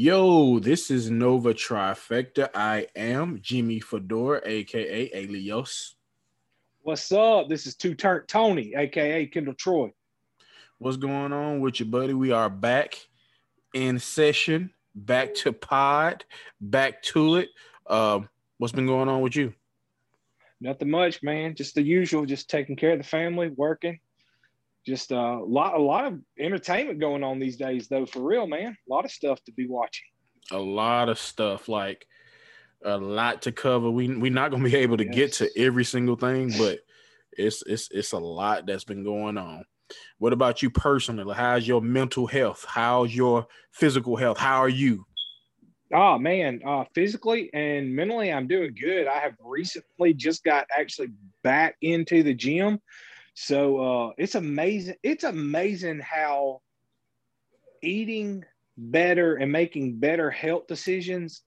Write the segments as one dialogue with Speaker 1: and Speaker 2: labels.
Speaker 1: Yo, this is Nova Trifecta. I am Jimmy Fedora, aka Alios.
Speaker 2: What's up? This is Two Turn Tony, aka Kendall Troy.
Speaker 1: What's going on with you, buddy? We are back in session, back to pod, back to it. Um, what's been going on with you?
Speaker 2: Nothing much, man. Just the usual, just taking care of the family, working. Just a uh, lot, a lot of entertainment going on these days, though. For real, man. A lot of stuff to be watching.
Speaker 1: A lot of stuff, like a lot to cover. We we're not gonna be able to yes. get to every single thing, but it's it's it's a lot that's been going on. What about you personally? How's your mental health? How's your physical health? How are you?
Speaker 2: Oh man, uh, physically and mentally, I'm doing good. I have recently just got actually back into the gym, so uh, it's amazing. It's amazing how eating better and making better health decisions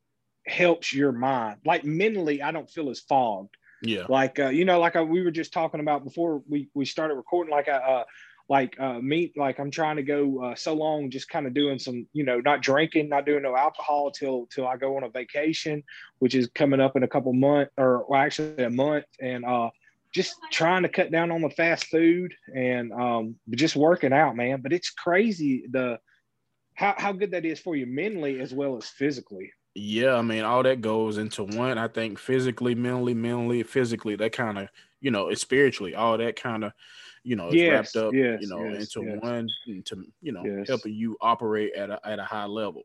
Speaker 2: helps your mind. Like mentally, I don't feel as fogged.
Speaker 1: Yeah.
Speaker 2: Like uh, you know, like I, we were just talking about before we we started recording. Like I, uh, like uh, me, like I'm trying to go uh, so long, just kind of doing some, you know, not drinking, not doing no alcohol till till I go on a vacation, which is coming up in a couple months, or well, actually a month, and uh, just trying to cut down on the fast food and um, just working out, man. But it's crazy the how how good that is for you mentally as well as physically.
Speaker 1: Yeah, I mean, all that goes into one. I think physically, mentally, mentally, physically, that kind of, you know, spiritually, all that kind of you know, yes, wrapped up, yes, you know, yes, into one to you know helping you operate at a at a high level.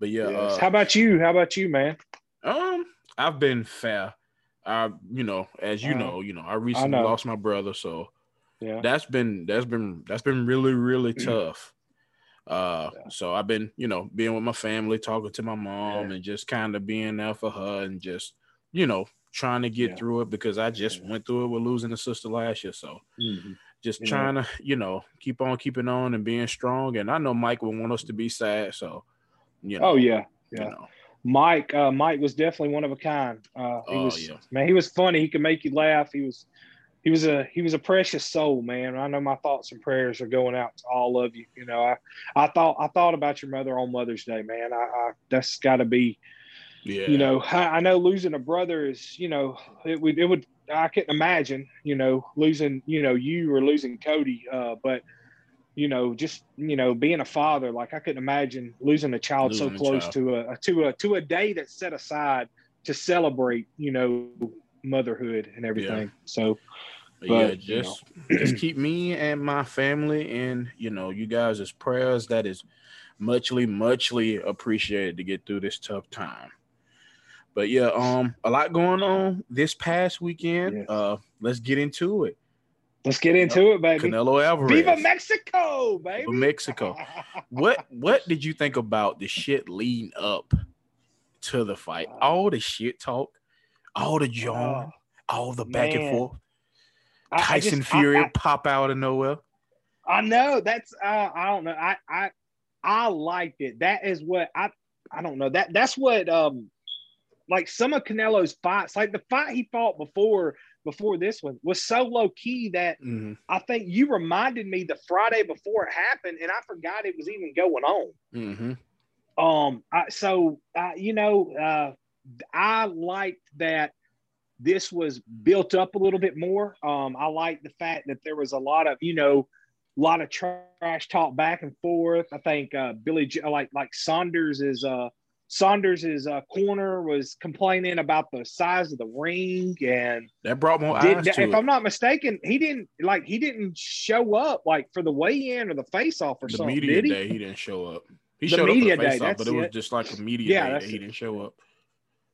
Speaker 1: But yeah, uh,
Speaker 2: how about you? How about you, man?
Speaker 1: Um, I've been fair. I, you know, as you uh, know, you know, I recently I know. lost my brother, so yeah, that's been that's been that's been really really tough. Uh, yeah. so I've been, you know, being with my family, talking to my mom, yeah. and just kind of being there for her, and just, you know, trying to get yeah. through it because I just went through it with losing a sister last year. So mm-hmm. just you trying know. to, you know, keep on keeping on and being strong. And I know Mike would want us to be sad. So, you know.
Speaker 2: Oh, yeah. Yeah. You know. Mike, uh, Mike was definitely one of a kind. Uh, he oh, was, yeah. man, he was funny. He could make you laugh. He was, he was a, he was a precious soul, man. I know my thoughts and prayers are going out to all of you. You know, I, I thought, I thought about your mother on Mother's Day, man. I, I that's got to be, yeah. You know, I, I, know losing a brother is, you know, it would, it would, I couldn't imagine, you know, losing, you know, you or losing Cody. Uh, but, you know, just, you know, being a father, like I couldn't imagine losing a child losing so close child. to a, to a, to a day that's set aside to celebrate, you know, motherhood and everything. Yeah. So,
Speaker 1: but, yeah, just you know. just keep me and my family and you know you guys as prayers. That is muchly muchly appreciated to get through this tough time. But yeah, um, a lot going on this past weekend. Yes. Uh, let's get into it.
Speaker 2: Let's get into it, baby.
Speaker 1: Canelo Alvarez.
Speaker 2: Viva Mexico, baby. Viva
Speaker 1: Mexico. what what did you think about the shit leading up to the fight? All the shit talk, all the John, all the back man. and forth. Tyson just, Fury I, I, pop out of nowhere.
Speaker 2: I know that's uh, I don't know. I I I liked it. That is what I I don't know. That that's what um like some of Canelo's fights, like the fight he fought before before this one was so low key that mm-hmm. I think you reminded me the Friday before it happened, and I forgot it was even going on.
Speaker 1: Mm-hmm.
Speaker 2: Um, I, so uh, you know, uh, I liked that this was built up a little bit more. Um, I like the fact that there was a lot of you know, a lot of trash talk back and forth. I think uh, Billy, like like Saunders is uh Saunders' uh, corner was complaining about the size of the ring, and
Speaker 1: that brought more did, eyes.
Speaker 2: if
Speaker 1: it.
Speaker 2: I'm not mistaken, he didn't like he didn't show up like for the weigh-in or the face-off or
Speaker 1: the
Speaker 2: something.
Speaker 1: media
Speaker 2: he?
Speaker 1: day, he didn't show up. He the showed media up for the face-off, but it, it was just like a media yeah, day he didn't show up.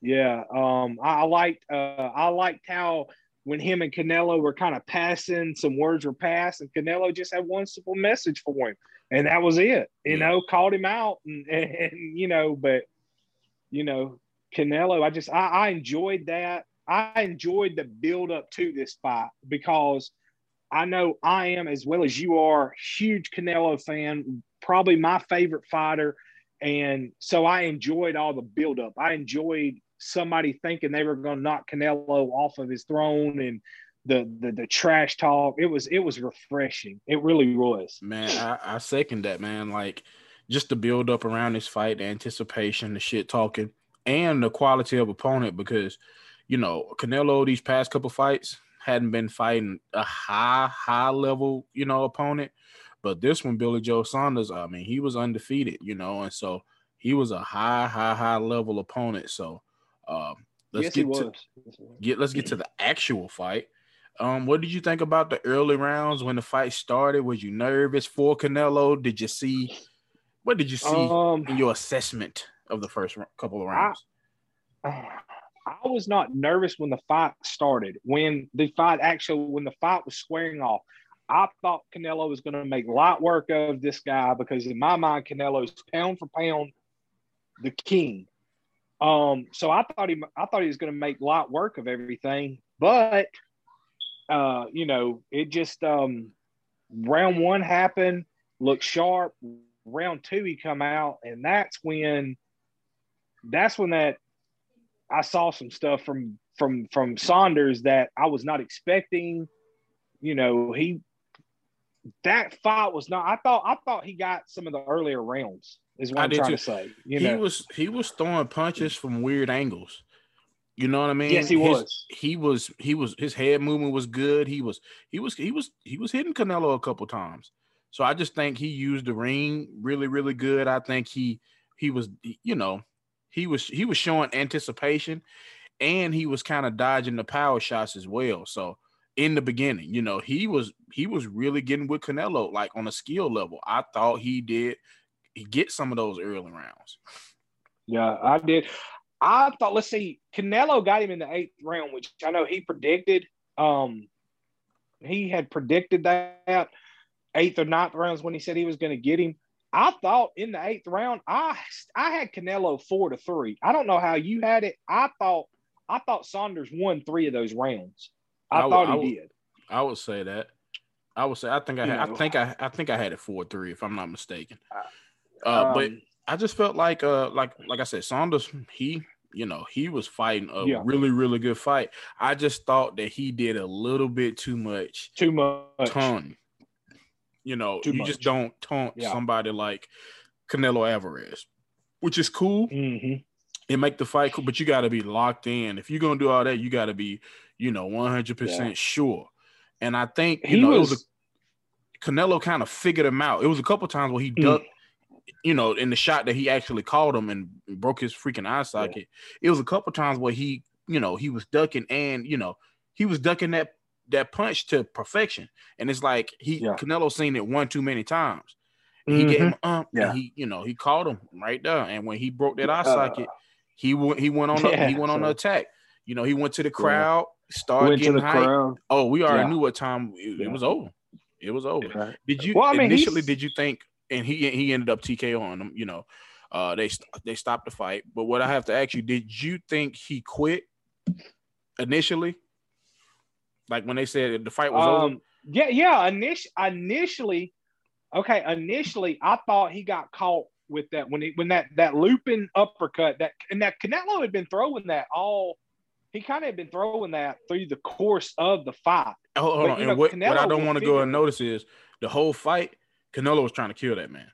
Speaker 2: Yeah, um, I, I liked uh, I liked how when him and Canelo were kind of passing, some words were passed, and Canelo just had one simple message for him, and that was it. You yeah. know, called him out, and, and, and you know, but you know, Canelo, I just I, I enjoyed that. I enjoyed the build up to this fight because I know I am as well as you are huge Canelo fan, probably my favorite fighter. And so I enjoyed all the build up. I enjoyed somebody thinking they were going to knock Canelo off of his throne and the, the the trash talk. It was it was refreshing. It really was.
Speaker 1: Man, I, I second that, man. Like just the build up around this fight, the anticipation, the shit talking, and the quality of opponent because you know Canelo these past couple fights hadn't been fighting a high high level you know opponent, but this one Billy Joe Saunders, I mean he was undefeated, you know, and so he was a high high high level opponent. So um, let's yes, get to get let's get to the actual fight. Um, what did you think about the early rounds when the fight started? Was you nervous for Canelo? Did you see what did you see um, in your assessment of the first couple of rounds?
Speaker 2: I, I was not nervous when the fight started. When the fight actually, when the fight was squaring off, I thought Canelo was going to make light work of this guy because in my mind, Canelo is pound for pound the king. Um, so I thought he, I thought he was going to make light work of everything, but uh, you know, it just um, round one happened, looked sharp, round two he come out, and that's when that's when that I saw some stuff from from from Saunders that I was not expecting. You know, he that fight was not. I thought I thought he got some of the earlier rounds. Is what I am trying too. to say. You
Speaker 1: he know? was he was throwing punches from weird angles. You know what I mean?
Speaker 2: Yes, he
Speaker 1: his,
Speaker 2: was.
Speaker 1: He was. He was. His head movement was good. He was. He was. He was. He was hitting Canelo a couple times. So I just think he used the ring really, really good. I think he he was, you know, he was he was showing anticipation, and he was kind of dodging the power shots as well. So in the beginning, you know, he was he was really getting with Canelo like on a skill level. I thought he did get some of those early rounds.
Speaker 2: Yeah, I did. I thought, let's see, Canelo got him in the eighth round, which I know he predicted. Um, he had predicted that eighth or ninth rounds when he said he was going to get him. I thought in the eighth round, I I had Canelo four to three. I don't know how you had it. I thought I thought Saunders won three of those rounds. I, I thought he
Speaker 1: would,
Speaker 2: did.
Speaker 1: I would say that. I would say I think I had, I think I I think I had it four three if I'm not mistaken. Uh, um, but I just felt like uh like like I said Saunders he you know he was fighting a yeah. really really good fight. I just thought that he did a little bit too much
Speaker 2: too much
Speaker 1: ton you know, Too you much. just don't taunt yeah. somebody like Canelo Alvarez, which is cool.
Speaker 2: Mm-hmm.
Speaker 1: It make the fight cool, but you got to be locked in. If you're gonna do all that, you got to be, you know, 100 yeah. percent sure. And I think you he know, was, it was a, Canelo kind of figured him out. It was a couple times where he mm. ducked, you know, in the shot that he actually called him and broke his freaking eye socket. Yeah. It was a couple times where he, you know, he was ducking and you know he was ducking that that punch to perfection. And it's like he yeah. Canelo seen it one too many times. Mm-hmm. He gave him um, yeah. he you know he caught him right there. And when he broke that eye socket, uh, he went he went on yeah, he went on the attack. You know, he went to the crowd, started went getting hype. Crowd. Oh, we already knew what time it, it was over. It was over. Did you well, I mean, initially did you think and he he ended up TKO on him, you know. Uh, they they stopped the fight. But what I have to ask you, did you think he quit initially? Like when they said the fight was um, over.
Speaker 2: Yeah, yeah. Init- initially, okay. Initially, I thought he got caught with that when he when that that looping uppercut that and that Canelo had been throwing that all. He kind of had been throwing that through the course of the fight.
Speaker 1: Hold, hold but, on. And know, what, what I don't want to go and notice is the whole fight. Canelo was trying to kill that man.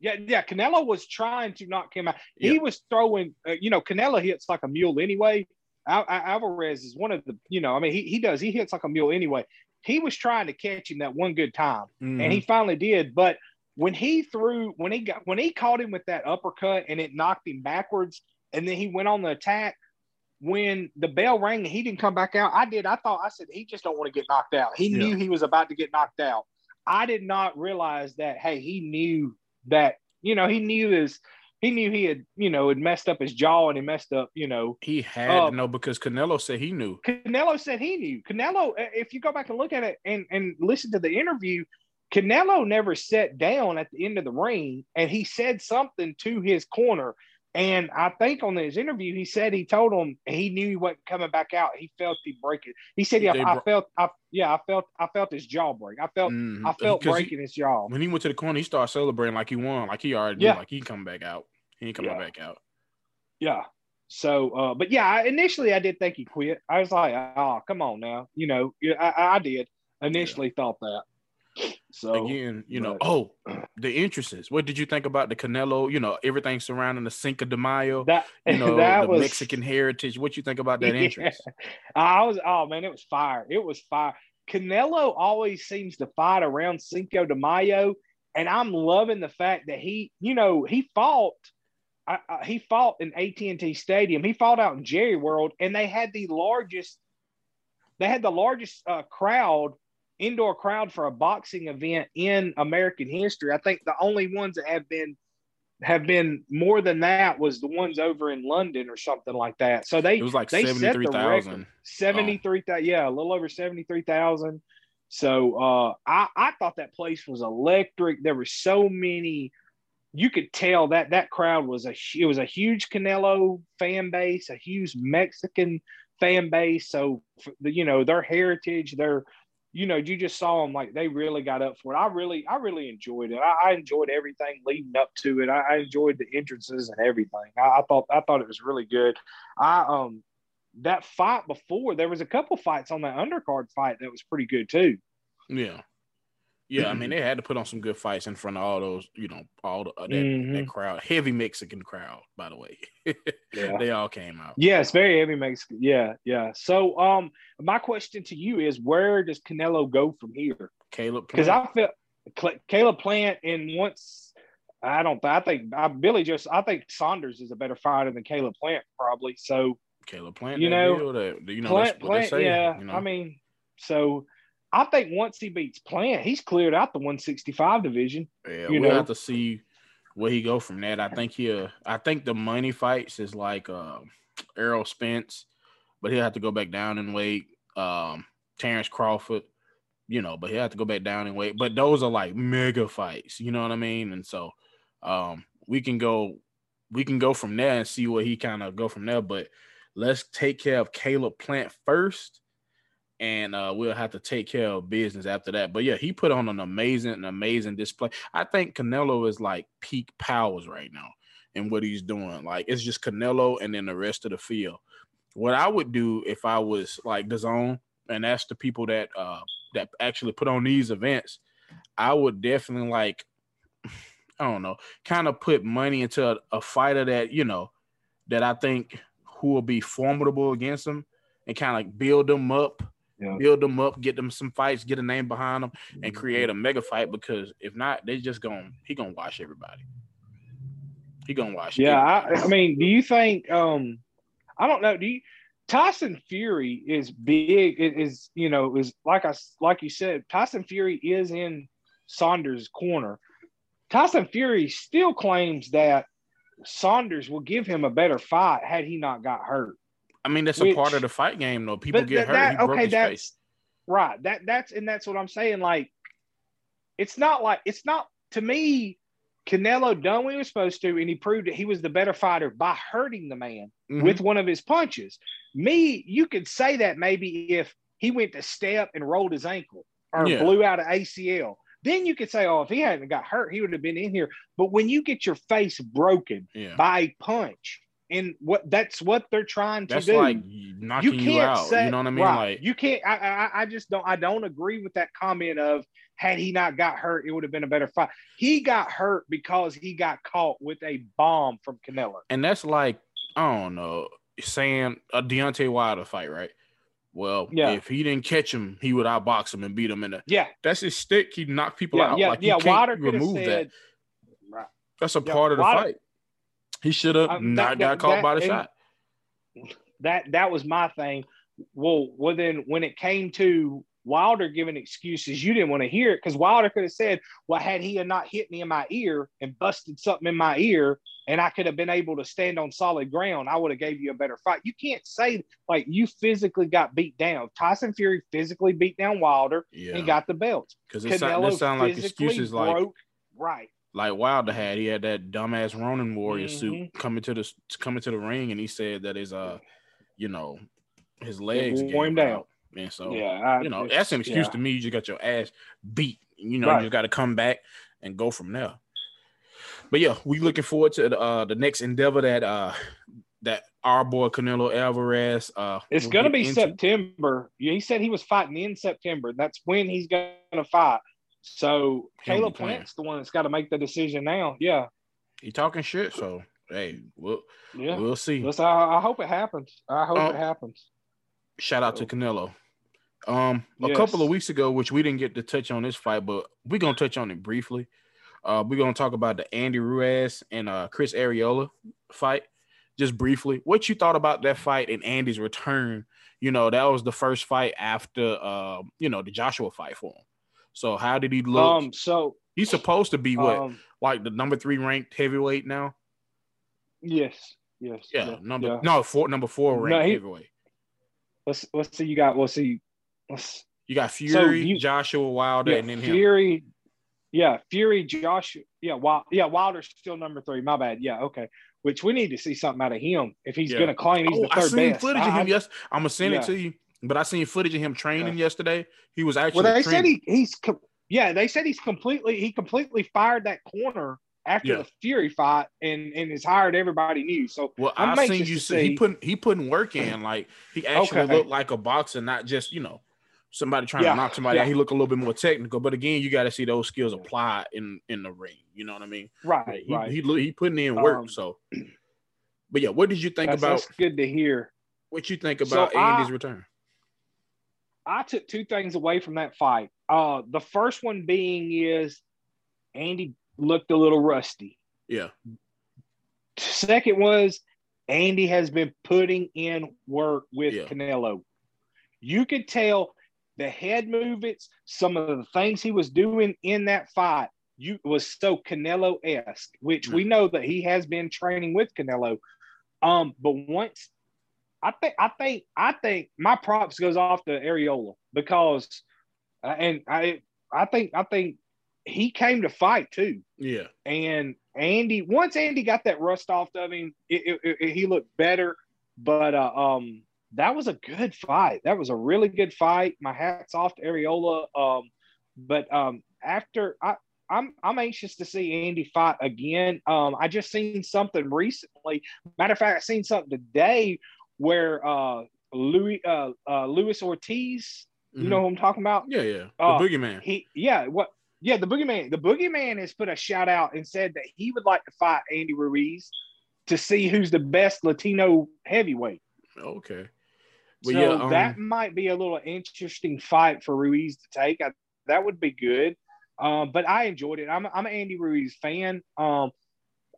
Speaker 2: Yeah, yeah. Canelo was trying to knock him out. He was throwing. Uh, you know, Canelo hits like a mule anyway. Al- Alvarez is one of the, you know, I mean, he, he does, he hits like a mule anyway. He was trying to catch him that one good time, mm-hmm. and he mm-hmm. finally did. But when he threw, when he got, when he caught him with that uppercut and it knocked him backwards, and then he went on the attack. When the bell rang and he didn't come back out, I did. I thought I said he just don't want to get knocked out. He yeah. knew he was about to get knocked out. I did not realize that. Hey, he knew that. You know, he knew his he knew he had, you know, had messed up his jaw and he messed up, you know.
Speaker 1: He had um, to know because Canelo said he knew.
Speaker 2: Canelo said he knew. Canelo, if you go back and look at it and, and listen to the interview, Canelo never sat down at the end of the ring and he said something to his corner. And I think on his interview, he said he told him he knew he wasn't coming back out. He felt he break it. He said, "Yeah, I, I felt, I, yeah, I felt, I felt his jaw break. I felt, mm-hmm. I felt breaking
Speaker 1: he,
Speaker 2: his jaw."
Speaker 1: When he went to the corner, he started celebrating like he won, like he already, yeah, knew, like he come back out. He ain't coming yeah. back out.
Speaker 2: Yeah. So, uh, but yeah, initially I did think he quit. I was like, oh, come on now. You know, I, I did initially yeah. thought that.
Speaker 1: So again, you know, oh, the entrances. What did you think about the Canelo? You know, everything surrounding the Cinco de Mayo. That you know, that the was, Mexican heritage. What you think about that yeah. entrance?
Speaker 2: I was, oh man, it was fire. It was fire. Canelo always seems to fight around Cinco de Mayo, and I'm loving the fact that he, you know, he fought. Uh, he fought in AT&T Stadium. He fought out in Jerry World, and they had the largest. They had the largest uh, crowd indoor crowd for a boxing event in American history. I think the only ones that have been have been more than that was the ones over in London or something like that. So they
Speaker 1: it was like they 73,000.
Speaker 2: 73,000. Oh. Yeah, a little over 73,000. So uh, I, I thought that place was electric. There were so many. You could tell that that crowd was a it was a huge Canelo fan base, a huge Mexican fan base. So you know their heritage, their you know, you just saw them like they really got up for it. I really, I really enjoyed it. I, I enjoyed everything leading up to it. I, I enjoyed the entrances and everything. I, I, thought, I thought it was really good. I um, that fight before there was a couple fights on that undercard fight that was pretty good too.
Speaker 1: Yeah, yeah, I mean they had to put on some good fights in front of all those, you know, all the, uh, that, mm-hmm. that crowd, heavy Mexican crowd, by the way. yeah. They all came out.
Speaker 2: Yeah, it's very heavy Mexican. Yeah, yeah. So, um, my question to you is, where does Canelo go from here?
Speaker 1: Caleb,
Speaker 2: because I feel Caleb Plant, and once I don't, I think I, Billy just, I think Saunders is a better fighter than Caleb Plant, probably. So
Speaker 1: Caleb Plant, you know, that, you know, Plant, Plant,
Speaker 2: yeah.
Speaker 1: You know?
Speaker 2: I mean, so I think once he beats Plant, he's cleared out the 165 division.
Speaker 1: Yeah, we'll know? have to see where he go from that. I think he I think the money fights is like uh, Errol Spence, but he'll have to go back down in weight. Um, Terrence Crawford, you know, but he'll have to go back down in weight. But those are like mega fights, you know what I mean? And so um, we can go we can go from there and see where he kind of go from there. But let's take care of Caleb Plant first and uh, we'll have to take care of business after that. But yeah, he put on an amazing, an amazing display. I think Canelo is like peak powers right now and what he's doing. Like it's just Canelo and then the rest of the field. What I would do if I was like DAZN, and that's the people that uh that actually put on these events, I would definitely like, I don't know, kind of put money into a, a fighter that you know that I think who will be formidable against him and kind of like build them up yeah. build them up, get them some fights, get a name behind them, and mm-hmm. create a mega fight. Because if not, they just gonna he gonna wash everybody. He gonna wash.
Speaker 2: Yeah, I, I, mean, do you think? um I don't know. Do you? Tyson Fury is big. It is you know is like I like you said. Tyson Fury is in Saunders' corner. Tyson Fury still claims that Saunders will give him a better fight had he not got hurt.
Speaker 1: I mean, that's Which, a part of the fight game, though. People get hurt. That, okay, that's face.
Speaker 2: right. That that's and that's what I'm saying. Like, it's not like it's not to me. Canelo done what he was supposed to, and he proved that he was the better fighter by hurting the man mm-hmm. with one of his punches. Me, you could say that maybe if he went to step and rolled his ankle or yeah. blew out an ACL. Then you could say, oh, if he hadn't got hurt, he would have been in here. But when you get your face broken yeah. by a punch, and what that's what they're trying to
Speaker 1: that's
Speaker 2: do.
Speaker 1: Like knocking you, can't you out. Say, you know what I mean? Right. Like
Speaker 2: you can't. I, I I just don't. I don't agree with that comment of had he not got hurt, it would have been a better fight. He got hurt because he got caught with a bomb from Canelo.
Speaker 1: And that's like I don't know, saying a Deontay Wilder fight, right? Well, yeah. if he didn't catch him, he would outbox him and beat him in the
Speaker 2: yeah.
Speaker 1: That's his stick. He knocked people
Speaker 2: yeah,
Speaker 1: out.
Speaker 2: Yeah,
Speaker 1: like
Speaker 2: yeah. Wilder remove said, that.
Speaker 1: Right. That's a yeah, part of the Wilder, fight. He should have not that, got caught that, by the shot.
Speaker 2: That that was my thing. Well, well, then when it came to Wilder giving excuses, you didn't want to hear it because Wilder could have said, "Well, had he not hit me in my ear and busted something in my ear, and I could have been able to stand on solid ground, I would have gave you a better fight." You can't say like you physically got beat down. Tyson Fury physically beat down Wilder yeah. and got the belts.
Speaker 1: Because it sound, sound like excuses broke, like
Speaker 2: right
Speaker 1: like Wilder had. He had that dumbass Ronin warrior mm-hmm. suit coming to the coming to the ring, and he said that his uh, you know, his legs him down. And so, yeah, I, you know, that's an excuse yeah. to me. You just got your ass beat. You know, right. you just got to come back and go from there. But yeah, we looking forward to the uh, the next endeavor that uh that our boy Canelo Alvarez. Uh,
Speaker 2: it's gonna be into. September. He said he was fighting in September. That's when he's gonna fight. So Caleb Plant's the one that's got to make the decision now. Yeah.
Speaker 1: He talking shit, so hey, we'll yeah, we'll see.
Speaker 2: Listen, I, I hope it happens. I hope um, it happens.
Speaker 1: Shout out so. to Canelo. Um, a yes. couple of weeks ago, which we didn't get to touch on this fight, but we're gonna touch on it briefly. Uh, we're gonna talk about the Andy Ruiz and uh, Chris Arreola fight, just briefly. What you thought about that fight and Andy's return? You know, that was the first fight after uh, you know, the Joshua fight for him. So how did he look?
Speaker 2: Um, so
Speaker 1: he's supposed to be what, um, like the number three ranked heavyweight now.
Speaker 2: Yes. Yes.
Speaker 1: Yeah. yeah number yeah. no four number four ranked no, he, heavyweight.
Speaker 2: Let's let's see. You got let's see. Let's,
Speaker 1: you got Fury, so you, Joshua Wilder, yeah, and then
Speaker 2: Fury. Him. Yeah, Fury, Joshua. Yeah, Wild, yeah, Wilder's still number three. My bad. Yeah, okay. Which we need to see something out of him if he's going to claim he's oh, the third I seen
Speaker 1: best. footage I, of him. Yes, I'm gonna send it to you. But I seen footage of him training yeah. yesterday. He was actually.
Speaker 2: Well, they
Speaker 1: training.
Speaker 2: said he he's yeah. They said he's completely he completely fired that corner after yeah. the Fury fight and and has hired everybody new. So
Speaker 1: well, I'm I've seen you see he put he putting work in. Like he actually okay. looked like a boxer, not just you know somebody trying yeah. to knock somebody yeah. out. He looked a little bit more technical. But again, you got to see those skills applied in in the ring. You know what I mean?
Speaker 2: Right.
Speaker 1: He
Speaker 2: right.
Speaker 1: he, he, he putting in work. Um, so, but yeah, what did you think
Speaker 2: that's,
Speaker 1: about?
Speaker 2: That's good to hear.
Speaker 1: What you think about so Andy's I, return?
Speaker 2: I took two things away from that fight. Uh, the first one being is Andy looked a little rusty.
Speaker 1: Yeah.
Speaker 2: Second was Andy has been putting in work with yeah. Canelo. You could tell the head movements, some of the things he was doing in that fight, you was so Canelo esque, which yeah. we know that he has been training with Canelo. Um, but once I think I think I think my props goes off to Arreola because, uh, and I I think I think he came to fight too.
Speaker 1: Yeah.
Speaker 2: And Andy, once Andy got that rust off of him, it, it, it, he looked better. But uh, um, that was a good fight. That was a really good fight. My hats off to Arreola. Um, but um, after I, I'm I'm anxious to see Andy fight again. Um, I just seen something recently. Matter of fact, I seen something today where uh, Louis uh, uh, Luis Ortiz, you mm-hmm. know who I'm talking about?
Speaker 1: Yeah, yeah, the uh, boogeyman.
Speaker 2: He, yeah, what? Yeah, the boogeyman. The boogeyman has put a shout out and said that he would like to fight Andy Ruiz to see who's the best Latino heavyweight.
Speaker 1: Okay.
Speaker 2: Well, so yeah, um, that might be a little interesting fight for Ruiz to take. I, that would be good. Um, but I enjoyed it. I'm, I'm an Andy Ruiz fan. Um,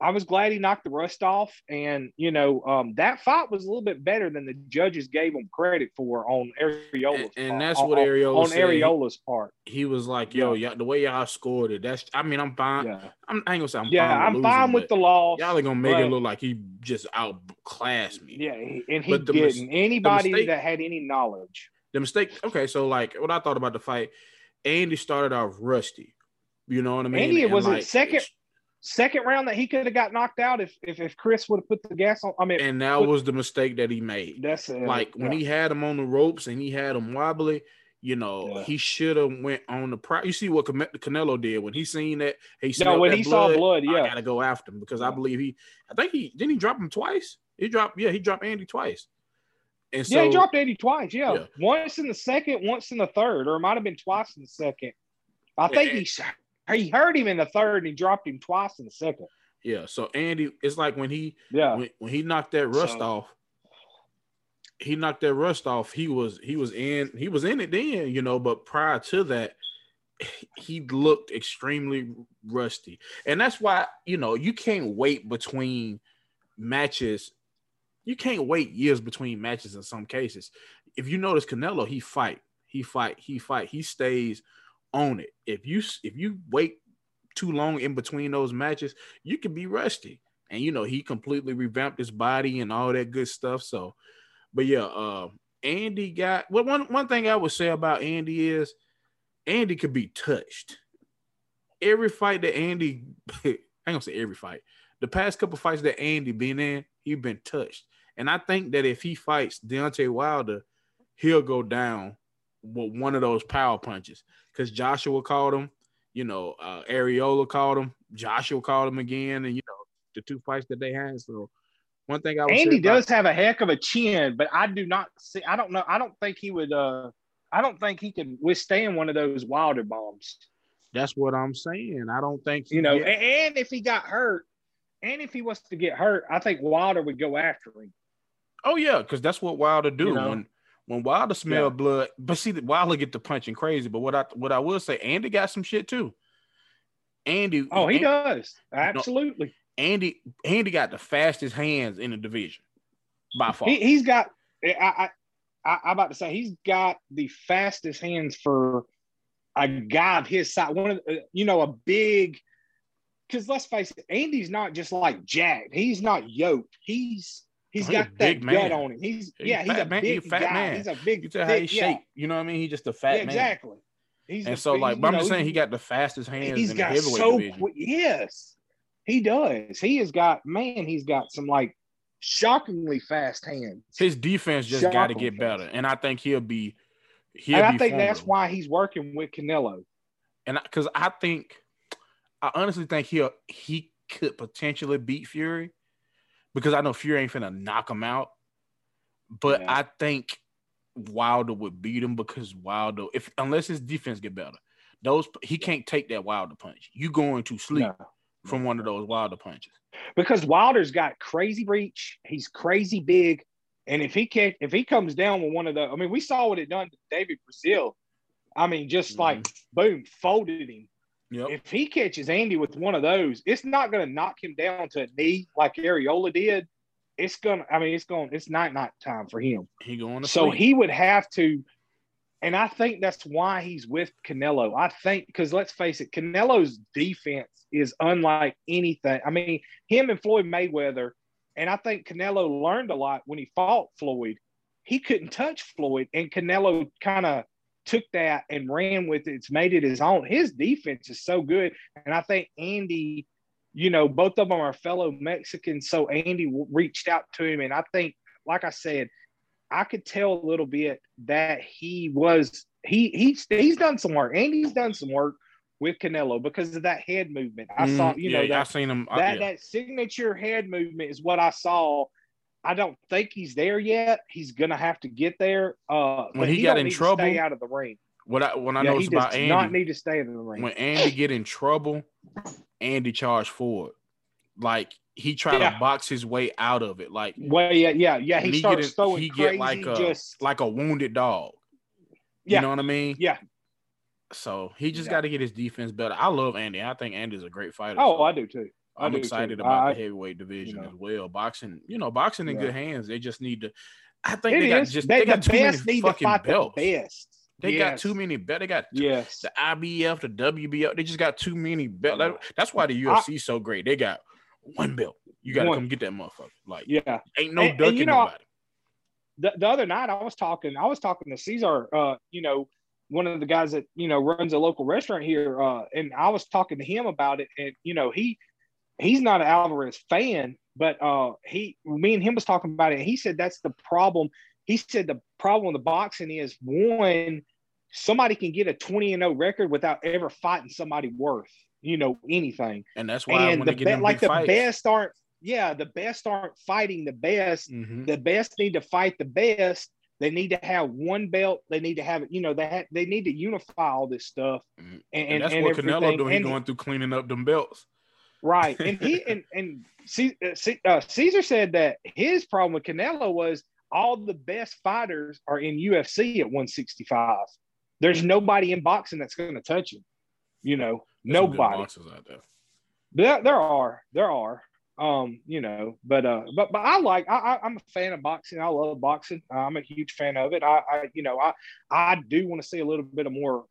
Speaker 2: I was glad he knocked the rust off, and you know um, that fight was a little bit better than the judges gave him credit for on Arreola's
Speaker 1: and, and that's what Arreola
Speaker 2: on, on Arreola's part.
Speaker 1: He was like, "Yo, yeah. the way y'all scored it, that's I mean, I'm fine. Yeah. I'm I ain't gonna say I'm
Speaker 2: yeah,
Speaker 1: fine
Speaker 2: I'm
Speaker 1: losing,
Speaker 2: fine with the loss.
Speaker 1: Y'all are gonna make but, it look like he just outclassed me.
Speaker 2: Yeah, and he didn't. Mis- Anybody mistake, that had any knowledge,
Speaker 1: the mistake. Okay, so like what I thought about the fight, Andy started off rusty. You know what I mean?
Speaker 2: Andy was like, second second round that he could have got knocked out if if, if Chris would have put the gas on. I mean,
Speaker 1: and that put, was the mistake that he made.
Speaker 2: That's
Speaker 1: it. Like when he had him on the ropes and he had him wobbly. You know, yeah. he should have went on the pro. You see what Canelo did when he seen that. He no, when he blood, saw blood, yeah, I gotta go after him because yeah. I believe he. I think he didn't he drop him twice. He dropped, yeah, he dropped Andy twice.
Speaker 2: And so, yeah, he dropped Andy twice. Yeah. yeah. once in the second, once in the third, or it might have been twice in the second. I think he he hurt him in the third and he dropped him twice in the second.
Speaker 1: Yeah. So Andy, it's like when he yeah when, when he knocked that rust so, off, he knocked that rust off. He was he was in he was in it then, you know, but prior to that, he looked extremely rusty. And that's why, you know, you can't wait between matches. You can't wait years between matches in some cases. If you notice Canelo, he fight, he fight, he fight, he stays own it. If you if you wait too long in between those matches, you can be rusty. And you know, he completely revamped his body and all that good stuff. So, but yeah, uh, Andy got well. One one thing I would say about Andy is Andy could be touched. Every fight that Andy, I ain't gonna say every fight. The past couple fights that Andy been in, he been touched. And I think that if he fights Deontay Wilder, he'll go down with one of those power punches because Joshua called him. You know, uh, Arreola called him. Joshua called him again, and you know the two fights that they had. So one thing I would
Speaker 2: Andy does about- have a heck of a chin, but I do not see. I don't know. I don't think he would. uh I don't think he could withstand one of those Wilder bombs.
Speaker 1: That's what I'm saying. I don't think
Speaker 2: you know. And if he got hurt, and if he was to get hurt, I think Wilder would go after him.
Speaker 1: Oh yeah, because that's what Wilder do. You know? When when Wilder smell yeah. blood, but see, Wilder get the punching crazy. But what I what I will say, Andy got some shit too. Andy.
Speaker 2: Oh, he Andy, does absolutely.
Speaker 1: You know, Andy Andy got the fastest hands in the division by far.
Speaker 2: He, has got. I, I I'm about to say he's got the fastest hands for a guy of his size. One of the, you know a big. Because let's face it, Andy's not just like Jack. He's not yoked. He's He's got that man. gut on him. He's, he's yeah, he's a man. big fat guy. Man. He's a big. You tell how he's
Speaker 1: shaped. You know what I mean? He's just a fat yeah,
Speaker 2: man. Exactly.
Speaker 1: He's and so like, but I'm just saying he got the fastest hands. He's got
Speaker 2: so division. yes, he does. He has got man. He's got some like shockingly fast hands.
Speaker 1: His defense just got to get better, and I think he'll be.
Speaker 2: He'll and I think that's why he's working with Canelo.
Speaker 1: And because I, I think, I honestly think he'll he could potentially beat Fury because I know Fury ain't finna knock him out. But yeah. I think Wilder would beat him because Wilder, if unless his defense get better, those he can't take that Wilder punch. You going to sleep no. from one of those Wilder punches
Speaker 2: because Wilder's got crazy reach. He's crazy big, and if he can, if he comes down with one of the, I mean, we saw what it done to David Breazeale. I mean, just mm-hmm. like boom, folded him. Yep. If he catches Andy with one of those, it's not going to knock him down to a knee like Arreola did. It's gonna. I mean, it's going. It's night night time for him.
Speaker 1: He going to.
Speaker 2: So sleep. he would have to, and I think that's why he's with Canelo. I think because let's face it, Canelo's defense is unlike anything. I mean, him and Floyd Mayweather, and I think Canelo learned a lot when he fought Floyd. He couldn't touch Floyd, and Canelo kind of took that and ran with it. It's made it his own. His defense is so good. And I think Andy, you know, both of them are fellow Mexicans. So Andy reached out to him. And I think, like I said, I could tell a little bit that he was, he, he's, he's done some work. Andy's done some work with Canelo because of that head movement. I mm, saw, you yeah, know, that,
Speaker 1: I seen him.
Speaker 2: Uh, that, yeah. that signature head movement is what I saw I don't think he's there yet. He's gonna have to get there. Uh,
Speaker 1: when he, he got in trouble,
Speaker 2: stay out of the ring.
Speaker 1: What I when I yeah, noticed about Andy,
Speaker 2: not need to stay in the ring.
Speaker 1: When Andy get in trouble, Andy charged forward. Like he tried yeah. to box his way out of it. Like
Speaker 2: well, yeah, yeah, yeah. He starts throwing
Speaker 1: he
Speaker 2: crazy,
Speaker 1: get like a just... like a wounded dog. You know what I mean?
Speaker 2: Yeah.
Speaker 1: So he just got to get his defense better. I love Andy. I think Andy's a great fighter.
Speaker 2: Oh,
Speaker 1: so.
Speaker 2: I do too.
Speaker 1: I'm excited too. about I, the heavyweight division you know, as well. Boxing, you know, boxing in yeah. good hands. They just need to. I think it they got just they, they got the too many fucking belts. The best. They yes. got too many belts. They got
Speaker 2: yes.
Speaker 1: the IBF, the WBF. They just got too many belts. That's why the UFC is so great. They got one belt. You got to come get that motherfucker. Like,
Speaker 2: yeah,
Speaker 1: ain't no and, ducking and, you know, nobody.
Speaker 2: The, the other night, I was talking. I was talking to Caesar. Uh, you know, one of the guys that you know runs a local restaurant here, uh, and I was talking to him about it, and you know, he he's not an Alvarez fan, but uh, he, me and him was talking about it. he said that's the problem. He said the problem with the boxing is one, somebody can get a 20 and 0 record without ever fighting somebody worth, you know, anything.
Speaker 1: And that's why and the be-
Speaker 2: like the
Speaker 1: fights.
Speaker 2: best aren't, yeah, the best aren't fighting the best. Mm-hmm. The best need to fight the best. They need to have one belt. They need to have. You know, they have, they need to unify all this stuff.
Speaker 1: Mm-hmm. And, and, that's and what Canelo doing. He's going through cleaning up them belts.
Speaker 2: Right. And he and and uh, uh, Caesar said that his problem with Canelo was all the best fighters are in UFC at 165. There's nobody in boxing that's going to touch him. You know, There's nobody. There, there are, there are. Um, you know, but uh, but but I like I, I am a fan of boxing. I love boxing. I'm a huge fan of it. I, I you know I I do want to see a little bit of more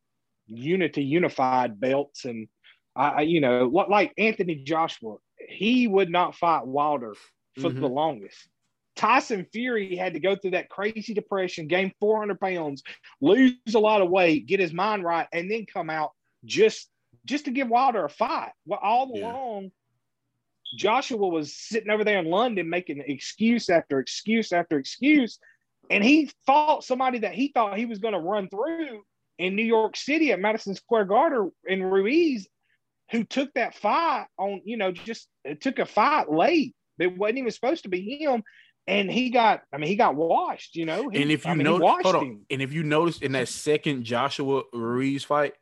Speaker 2: unity, unified belts and I, you know, like Anthony Joshua, he would not fight Wilder for mm-hmm. the longest. Tyson Fury had to go through that crazy depression, gain 400 pounds, lose a lot of weight, get his mind right, and then come out just just to give Wilder a fight. Well, all yeah. along, Joshua was sitting over there in London making excuse after excuse after excuse, and he fought somebody that he thought he was going to run through in New York City at Madison Square Garden in Ruiz, who took that fight on, you know, just uh, took a fight late. It wasn't even supposed to be him. And he got, I mean, he got washed, you know. He,
Speaker 1: and if you
Speaker 2: I mean,
Speaker 1: notice, and if you notice in that second Joshua Ruiz fight,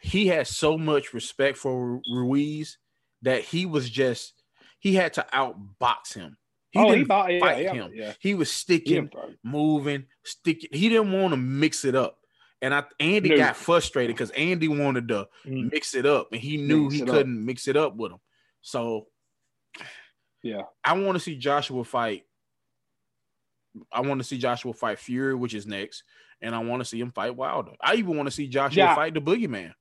Speaker 1: he had so much respect for Ruiz that he was just he had to outbox him. He oh, didn't he fight yeah, him. Yeah. He was sticking, moving, sticking. He didn't want to mix it up. And I Andy no. got frustrated because Andy wanted to mm. mix it up, and he knew mix he couldn't up. mix it up with him. So,
Speaker 2: yeah,
Speaker 1: I want to see Joshua fight. I want to see Joshua fight Fury, which is next, and I want to see him fight Wilder. I even want to see Joshua yeah. fight the Boogeyman.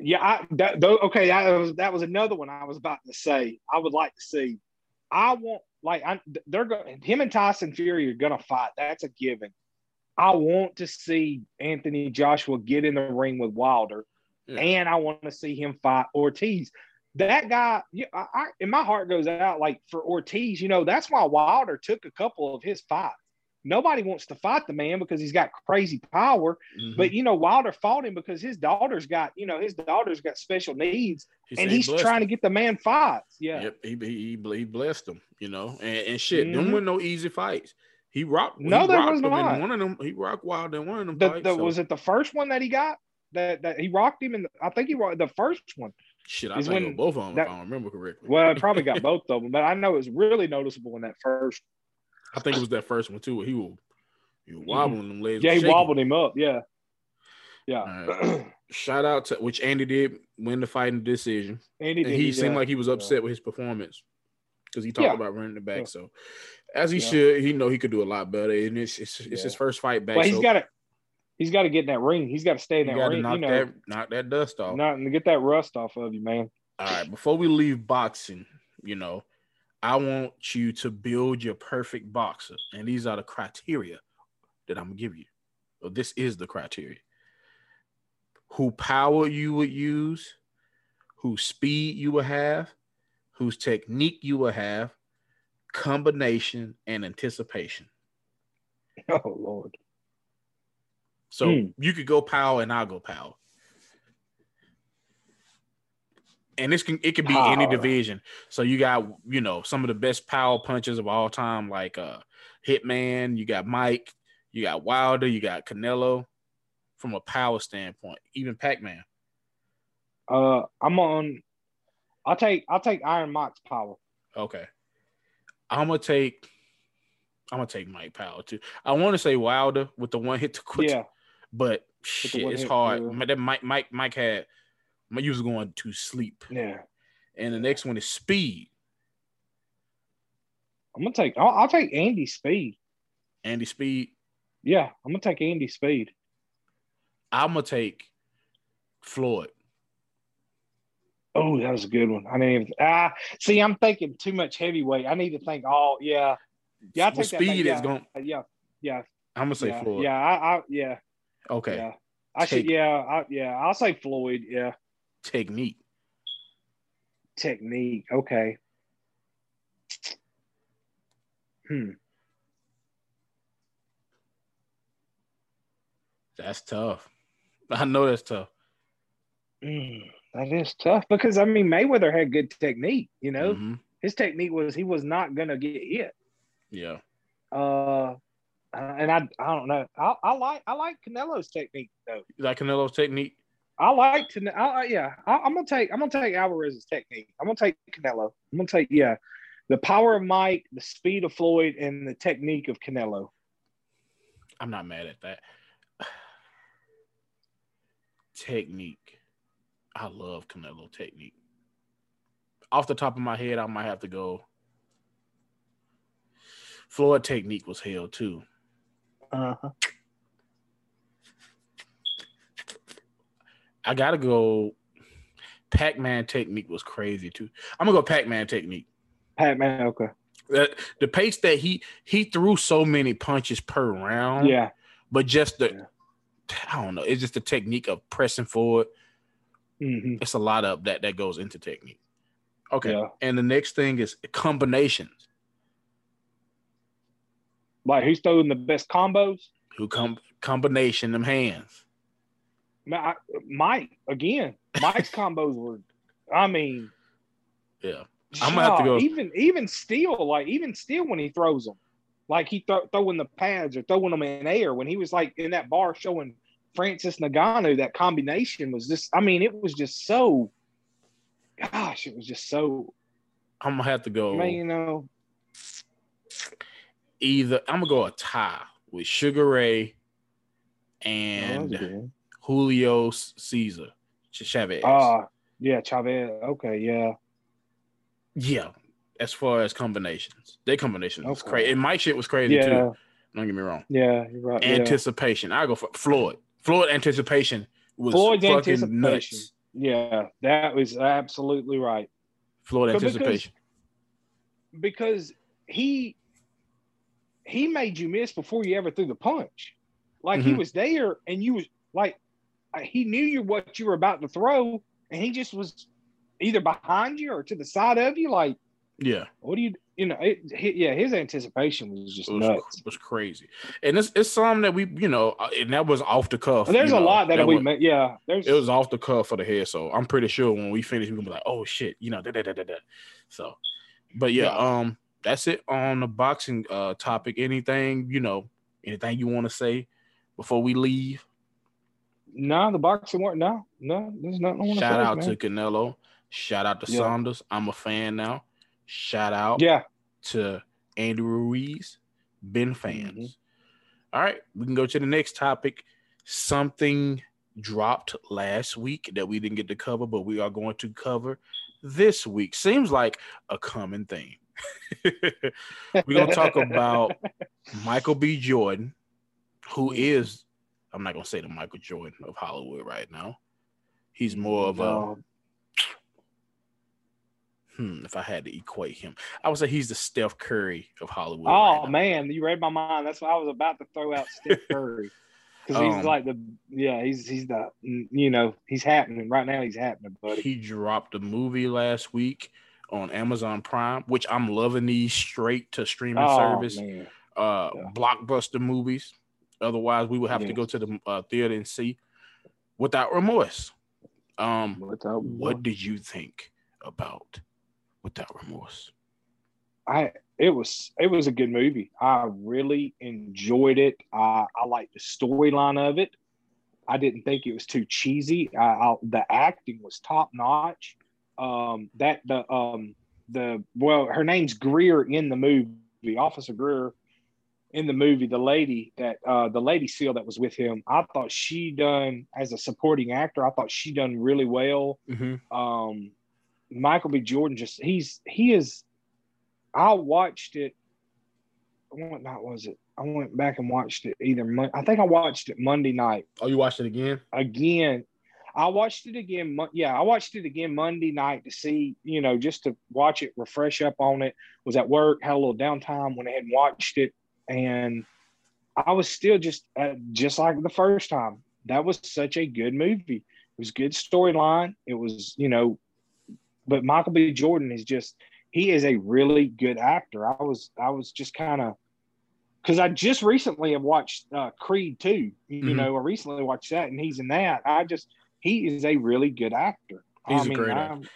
Speaker 2: Yeah, I, that, okay, that was that was another one I was about to say. I would like to see I want like I, they're going. Him and Tyson Fury are going to fight. That's a given. I want to see Anthony Joshua get in the ring with Wilder, yeah. and I want to see him fight Ortiz. That guy, yeah, I, I, and my heart goes out like for Ortiz. You know, that's why Wilder took a couple of his fights nobody wants to fight the man because he's got crazy power. Mm-hmm. But you know, Wilder fought him because his daughter's got, you know, his daughter's got special needs, he and he's trying him. to get the man fights. Yeah,
Speaker 1: yep, he he, he blessed him, you know, and, and shit, mm-hmm. them were no easy fights. He rocked.
Speaker 2: No,
Speaker 1: he
Speaker 2: there was not.
Speaker 1: One of them, he rocked wild in one of them.
Speaker 2: The,
Speaker 1: fights,
Speaker 2: the, so. Was it the first one that he got? That that he rocked him, and I think he rocked the first one.
Speaker 1: Shit, I think when, both of them, that, if I don't remember correctly.
Speaker 2: Well, I probably got both of them, but I know it was really noticeable in that first.
Speaker 1: I think it was that first one too. He was you mm-hmm. wobbling them legs.
Speaker 2: Yeah, he wobbled him up. Yeah. Yeah.
Speaker 1: Right. Shout out to which Andy did win the fighting decision. Andy did, he seemed like he was upset yeah. with his performance because he talked yeah. about running the back. Yeah. So as he should, he know he could do a lot better. And it's it's, it's his first fight back.
Speaker 2: But he's so. got to he's got to get in that ring. He's got to stay in that ring.
Speaker 1: Knock
Speaker 2: you know,
Speaker 1: that knock that dust off.
Speaker 2: Not to get that rust off of you, man.
Speaker 1: All right. Before we leave boxing, you know, I want you to build your perfect boxer, and these are the criteria that I'm gonna give you. So this is the criteria. Who power you would use, whose speed you will have, whose technique you will have, combination and anticipation.
Speaker 2: Oh Lord.
Speaker 1: So mm. you could go power and I'll go power. And this can it could be any division. So you got, you know, some of the best power punches of all time, like uh Hitman, you got Mike, you got Wilder, you got Canelo from a power standpoint, even Pac-Man.
Speaker 2: Uh I'm on I'll take I'll take Iron Mike's power.
Speaker 1: Okay. I'm gonna take I'm gonna take Mike Powell too. I want to say Wilder with the one hit to quit. Yeah. But shit, it's hard. That Mike Mike Mike had my was going to sleep.
Speaker 2: Yeah.
Speaker 1: And the next one is speed.
Speaker 2: I'm gonna take I'll, I'll take Andy Speed.
Speaker 1: Andy Speed.
Speaker 2: Yeah, I'm gonna take Andy Speed.
Speaker 1: I'm gonna take Floyd.
Speaker 2: Oh, that was a good one. I didn't ah see. I'm thinking too much heavyweight. I need to think all. Yeah, yeah. I
Speaker 1: take speed
Speaker 2: is
Speaker 1: going.
Speaker 2: Yeah, yeah.
Speaker 1: I'm gonna say
Speaker 2: yeah,
Speaker 1: Floyd.
Speaker 2: Yeah, I, I yeah.
Speaker 1: Okay.
Speaker 2: Yeah, I take, should. Yeah, I, yeah. I'll say Floyd. Yeah.
Speaker 1: Technique.
Speaker 2: Technique. Okay. Hmm.
Speaker 1: That's tough. I know that's tough.
Speaker 2: Mm, that is tough because I mean Mayweather had good technique. You know, mm-hmm. his technique was he was not gonna get hit.
Speaker 1: Yeah.
Speaker 2: Uh, and I I don't know. I, I like I like Canelo's technique though.
Speaker 1: You like Canelo's technique?
Speaker 2: I like to. I, yeah, I, am gonna take. I'm gonna take Alvarez's technique. I'm gonna take Canelo. I'm gonna take yeah, the power of Mike, the speed of Floyd, and the technique of Canelo.
Speaker 1: I'm not mad at that technique. I love Canelo technique. Off the top of my head, I might have to go. Floyd technique was hell too.
Speaker 2: Uh-huh.
Speaker 1: I gotta go. Pac-Man technique was crazy too. I'm gonna go Pac-Man technique.
Speaker 2: Pac-Man, okay.
Speaker 1: The, the pace that he he threw so many punches per round.
Speaker 2: Yeah.
Speaker 1: But just the yeah. I don't know. It's just the technique of pressing forward.
Speaker 2: Mm-hmm.
Speaker 1: It's a lot of that that goes into technique. Okay. Yeah. And the next thing is combinations.
Speaker 2: Like who's throwing the best combos?
Speaker 1: Who come combination them hands?
Speaker 2: Mike again. Mike's combos were. I mean.
Speaker 1: Yeah. I'm gonna have to go.
Speaker 2: Even even still, like even still when he throws them, like he th- throwing the pads or throwing them in air when he was like in that bar showing Francis Ngannou, that combination was just, I mean, it was just so, gosh, it was just so.
Speaker 1: I'm gonna have to go.
Speaker 2: You know,
Speaker 1: either I'm gonna go a tie with Sugar Ray and oh, Julio Cesar Chavez.
Speaker 2: Ah, uh, yeah, Chavez. Okay, yeah,
Speaker 1: yeah. As far as combinations, their combinations okay. was crazy. And my shit was crazy yeah. too. Don't get me wrong.
Speaker 2: Yeah, you're right.
Speaker 1: Anticipation. Yeah. I go for Floyd. Floyd anticipation was Floyd's fucking anticipation. nuts.
Speaker 2: Yeah, that was absolutely right.
Speaker 1: Floyd anticipation.
Speaker 2: Because, because he he made you miss before you ever threw the punch. Like mm-hmm. he was there and you was like he knew you what you were about to throw and he just was either behind you or to the side of you like
Speaker 1: yeah
Speaker 2: what do you you know it, yeah his anticipation was just it was, nuts
Speaker 1: was crazy and it's, it's something that we you know uh, and that was off the cuff
Speaker 2: there's
Speaker 1: a
Speaker 2: know, lot that, that we yeah there's
Speaker 1: it was off the cuff for the head so i'm pretty sure when we finish we're gonna be like oh shit you know da, da, da, da, da. so but yeah, yeah um that's it on the boxing uh topic. Anything, you know, anything you want to say before we leave?
Speaker 2: No, the boxing work. No, no, there's nothing.
Speaker 1: Shout out to Canelo. Shout out to yeah. Saunders. I'm a fan now. Shout out,
Speaker 2: yeah,
Speaker 1: to Andy Ruiz. Been fans. Mm-hmm. All right, we can go to the next topic. Something dropped last week that we didn't get to cover, but we are going to cover this week. Seems like a common theme. We're gonna talk about Michael B. Jordan, who is I'm not gonna say the Michael Jordan of Hollywood right now. He's more of a hmm, if I had to equate him, I would say he's the Steph Curry of Hollywood.
Speaker 2: Oh right man, you read my mind. That's what I was about to throw out Steph Curry. Because he's um, like the yeah, he's he's the you know, he's happening right now, he's happening, buddy.
Speaker 1: He dropped a movie last week on Amazon Prime, which I'm loving these straight to streaming oh, service, man. uh, yeah. blockbuster movies. Otherwise, we would have to go to the uh, theater and see without remorse. Um, without what did you think about without remorse?
Speaker 2: I it was it was a good movie. I really enjoyed it. I, I liked the storyline of it. I didn't think it was too cheesy. I, I, the acting was top notch um, that the um, the well, her name's Greer in the movie, Officer Greer in the movie. The lady that uh, the lady seal that was with him, I thought she done as a supporting actor. I thought she done really well. Mm-hmm. Um, Michael B. Jordan just he's he is. I watched it. What night was it? I went back and watched it either. I think I watched it Monday night.
Speaker 1: Oh, you watched it again?
Speaker 2: Again, I watched it again. Yeah, I watched it again Monday night to see, you know, just to watch it, refresh up on it. Was at work, had a little downtime, went ahead and watched it, and I was still just uh, just like the first time. That was such a good movie. It was good storyline. It was, you know, but Michael B. Jordan is just he is a really good actor. I was I was just kind of because I just recently have watched uh, Creed 2, you mm-hmm. know, I recently watched that and he's in that. I just he is a really good actor.
Speaker 1: He's I a mean, great actor.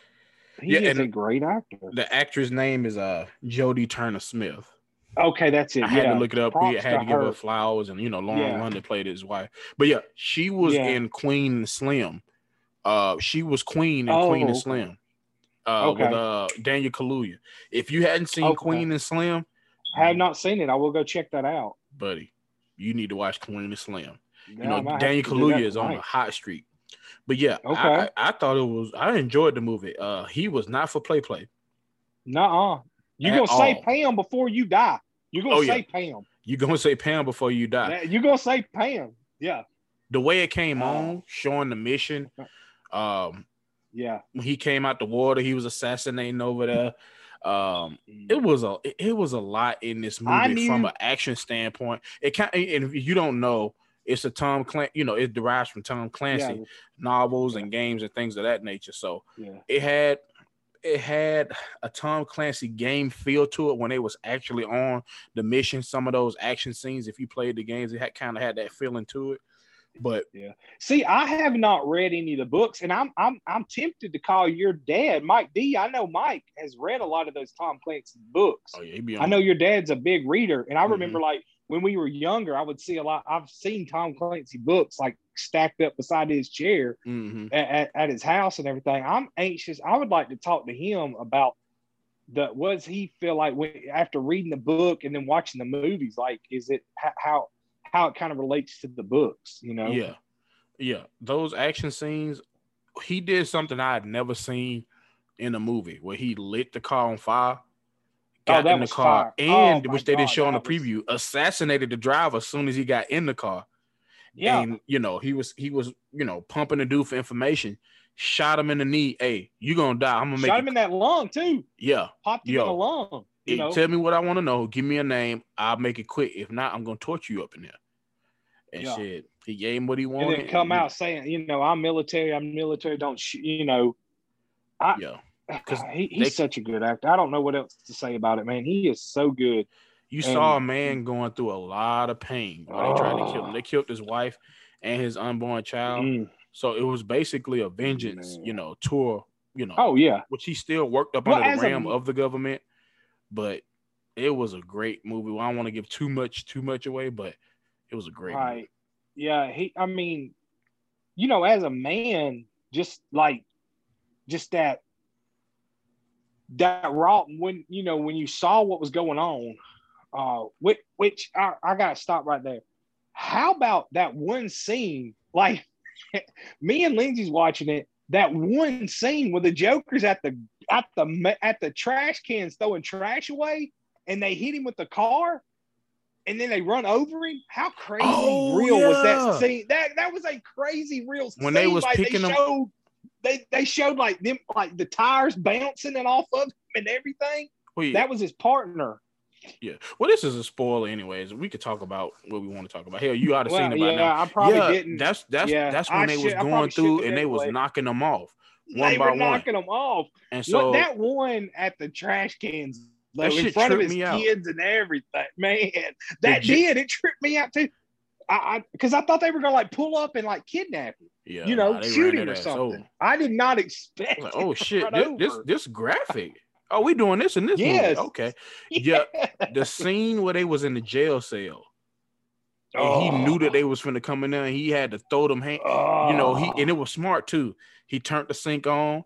Speaker 2: He yeah, is a great actor.
Speaker 1: The actress name is uh Jodie Turner Smith.
Speaker 2: Okay, that's it.
Speaker 1: I had to look it up. Props he had to, to give her. her flowers, and you know, Lauren yeah. London played his wife. But yeah, she was yeah. in Queen Slim. Uh, she was Queen in oh, Queen and Slim. Uh, okay. with uh Daniel Kaluuya. If you hadn't seen okay. Queen and Slim,
Speaker 2: I have not seen it. I will go check that out,
Speaker 1: buddy. You need to watch Queen and Slim. Yeah, you know, Daniel Kaluuya is on a hot streak. But yeah, okay. I, I, thought it was. I enjoyed the movie. Uh, he was not for play play.
Speaker 2: Nuh-uh. You gonna all. say Pam before you die? You're gonna oh, say yeah. Pam?
Speaker 1: You gonna say Pam before you die?
Speaker 2: You're gonna say Pam? Yeah.
Speaker 1: The way it came uh, on, showing the mission. Um,
Speaker 2: yeah.
Speaker 1: When he came out the water, he was assassinating over there. Um, mm. it was a it was a lot in this movie knew, from an action standpoint. It kind and if you don't know, it's a Tom Clancy, you know, it derives from Tom Clancy yeah. novels and games and things of that nature. So
Speaker 2: yeah.
Speaker 1: it had it had a Tom Clancy game feel to it when it was actually on the mission. Some of those action scenes, if you played the games, it had kind of had that feeling to it. But
Speaker 2: yeah, see, I have not read any of the books, and I'm I'm I'm tempted to call your dad, Mike D. I know Mike has read a lot of those Tom Clancy books.
Speaker 1: Oh yeah,
Speaker 2: I know your dad's a big reader, and I remember mm-hmm. like when we were younger, I would see a lot. I've seen Tom Clancy books like stacked up beside his chair mm-hmm. at, at, his house and everything. I'm anxious. I would like to talk to him about the what does he feel like when, after reading the book and then watching the movies? Like, is it how how it kind of relates to the books? You know?
Speaker 1: Yeah, yeah. Those action scenes, he did something I had never seen in a movie where he lit the car on fire Oh, got oh, in the car, fire. Oh and oh, which they God, didn't show on the preview, assassinated the driver as soon as he got in the car. Yeah, and you know he was he was you know pumping the dude for information. Shot him in the knee. Hey, you gonna die? I'm gonna make
Speaker 2: shot him in that lung too.
Speaker 1: Yeah,
Speaker 2: popped him Yo, in the lung. You know?
Speaker 1: Tell me what I want to know. Give me a name. I'll make it quick. If not, I'm gonna torture you up in there. And yeah. shit, he gave him what he wanted.
Speaker 2: And then come out saying, you know, I'm military. I'm military. Don't sh-, you know? I, yeah because he, he's they, such a good actor. I don't know what else to say about it, man. He is so good.
Speaker 1: You and, saw a man going through a lot of pain when they tried to kill him. They killed his wife and his unborn child. Mm, so it was basically a vengeance, man. you know, tour, you know.
Speaker 2: Oh yeah,
Speaker 1: which he still worked up well, under the realm a, of the government, but it was a great movie. Well, I don't want to give too much too much away, but it was a great right. Movie.
Speaker 2: Yeah, he. I mean, you know, as a man, just like, just that that raw when you know when you saw what was going on, uh, which, which I, I gotta stop right there. How about that one scene? Like me and Lindsay's watching it. That one scene where the Joker's at the at the at the trash cans throwing trash away, and they hit him with the car, and then they run over him. How crazy oh, real yeah. was that scene? That that was a crazy real scene
Speaker 1: when scene. they was like picking they
Speaker 2: them they they showed like them like the tires bouncing and off of him and everything. Well, yeah. That was his partner.
Speaker 1: Yeah. Well, this is a spoiler, anyways. We could talk about what we want to talk about. Hell, you ought to well, seen it by
Speaker 2: yeah,
Speaker 1: now.
Speaker 2: I probably yeah, didn't.
Speaker 1: That's that's yeah, that's when I they should, was going through and they was knocking them off.
Speaker 2: One they by were knocking them off. And so Look, that one at the trash cans, like in front of his kids out. and everything, man, that did it tripped me out too. I because I, I, thought they were gonna like pull up and like kidnap him. Yeah, you know, nah, shoot him or something. I did not expect.
Speaker 1: Like, oh shit! This, this, this graphic. Oh, we doing this in this yes. movie? Okay. Yeah. The scene where they was in the jail cell. Oh. he knew that they oh. was finna come in there and he had to throw them hand. Oh. You know, he oh. and it was smart too. He turned the sink on.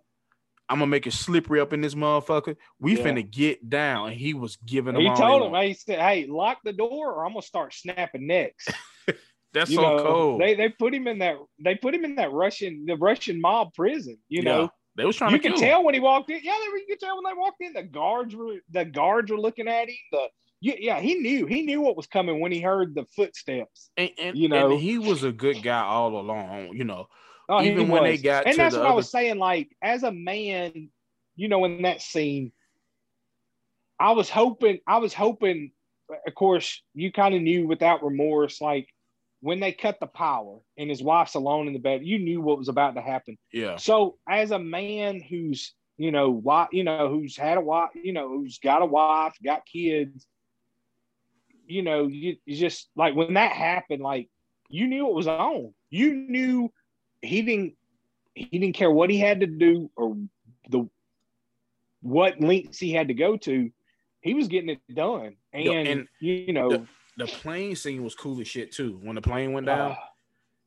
Speaker 1: I'm gonna make it slippery up in this motherfucker. We yeah. finna get down. And he was giving them.
Speaker 2: He told him, he said, Hey, lock the door or I'm gonna start snapping necks.
Speaker 1: That's you so know, cool.
Speaker 2: They they put him in that they put him in that Russian the Russian mob prison. You yeah. know,
Speaker 1: they was trying.
Speaker 2: You
Speaker 1: can
Speaker 2: tell when he walked in. Yeah, they you could tell when they walked in. The guards were the guards were looking at him. The yeah, he knew he knew what was coming when he heard the footsteps.
Speaker 1: And, and you know, and he was a good guy all along. You know, oh, even when they got
Speaker 2: and that's what
Speaker 1: other... I
Speaker 2: was saying. Like as a man, you know, in that scene, I was hoping. I was hoping. Of course, you kind of knew without remorse, like when they cut the power and his wife's alone in the bed, you knew what was about to happen.
Speaker 1: Yeah.
Speaker 2: So as a man who's, you know, wife, you know, who's had a wife, you know, who's got a wife, got kids, you know, you, you just like when that happened, like you knew it was on. You knew he didn't he didn't care what he had to do or the what lengths he had to go to. He was getting it done. And, and you know
Speaker 1: the, the plane scene was cool as shit too. When the plane went down, uh,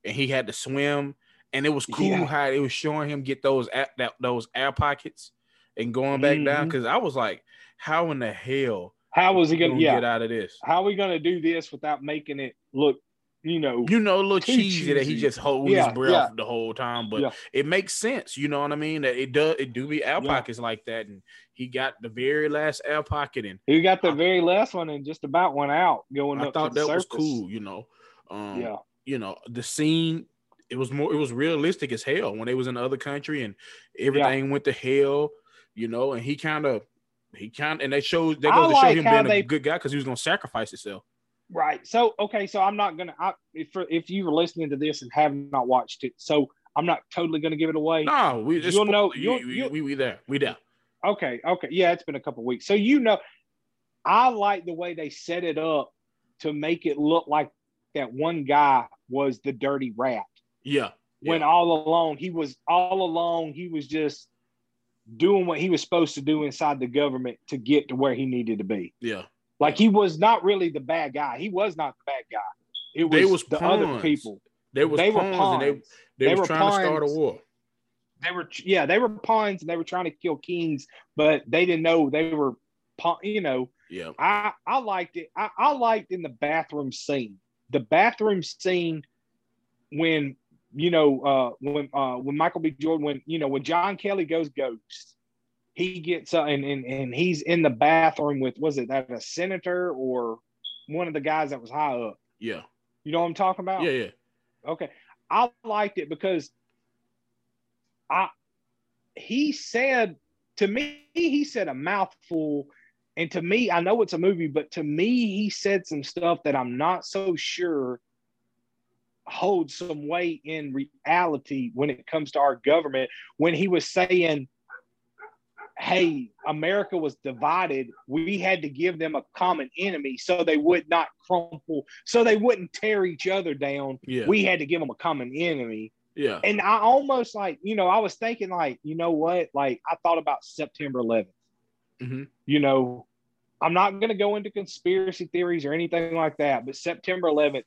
Speaker 1: and he had to swim, and it was cool yeah. how it was showing him get those that those air pockets and going back mm-hmm. down. Because I was like, how in the hell?
Speaker 2: How was he gonna, gonna yeah.
Speaker 1: get out of this?
Speaker 2: How are we gonna do this without making it look you know,
Speaker 1: you know, a little cheesy, cheesy, that he just holds yeah, his breath yeah. the whole time, but yeah. it makes sense. You know what I mean? That it does. It do be air pockets like that, and he got the very last air pocket, and
Speaker 2: he got the I, very last one, and just about went out going. I
Speaker 1: thought that
Speaker 2: surface.
Speaker 1: was cool. You know, um, yeah. You know, the scene. It was more. It was realistic as hell when they was in the other country, and everything went to hell. You know, and he kind of, he kind and they showed they go to like show him being they, a good guy because he was gonna sacrifice himself.
Speaker 2: Right. So okay. So I'm not gonna. I, if if you were listening to this and have not watched it, so I'm not totally gonna give it away.
Speaker 1: No, we you'll know. You'll, you'll, we we there. We there.
Speaker 2: Okay. Okay. Yeah, it's been a couple weeks. So you know, I like the way they set it up to make it look like that one guy was the dirty rat.
Speaker 1: Yeah.
Speaker 2: When
Speaker 1: yeah.
Speaker 2: all along he was all along he was just doing what he was supposed to do inside the government to get to where he needed to be.
Speaker 1: Yeah.
Speaker 2: Like he was not really the bad guy. He was not the bad guy. It was, was the pawns. other people.
Speaker 1: They was they pawns, were pawns. and they they, they were trying pawns. to start a war.
Speaker 2: They were yeah, they were pawns and they were trying to kill kings, but they didn't know they were you know.
Speaker 1: Yeah.
Speaker 2: I I liked it. I, I liked in the bathroom scene. The bathroom scene when you know uh when uh when Michael B. Jordan when you know when John Kelly goes ghost he gets uh, and, and and he's in the bathroom with was it that a senator or one of the guys that was high up?
Speaker 1: Yeah.
Speaker 2: You know what i'm talking about?
Speaker 1: Yeah yeah.
Speaker 2: Okay. I liked it because i he said to me he said a mouthful. And to me i know it's a movie but to me he said some stuff that i'm not so sure holds some weight in reality when it comes to our government. When he was saying hey, America was divided. We had to give them a common enemy so they would not crumple, so they wouldn't tear each other down.
Speaker 1: Yeah.
Speaker 2: We had to give them a common enemy.
Speaker 1: Yeah.
Speaker 2: And I almost like, you know, I was thinking, like, you know what? Like, I thought about September 11th.
Speaker 1: Mm-hmm.
Speaker 2: You know, I'm not going to go into conspiracy theories or anything like that, but September 11th,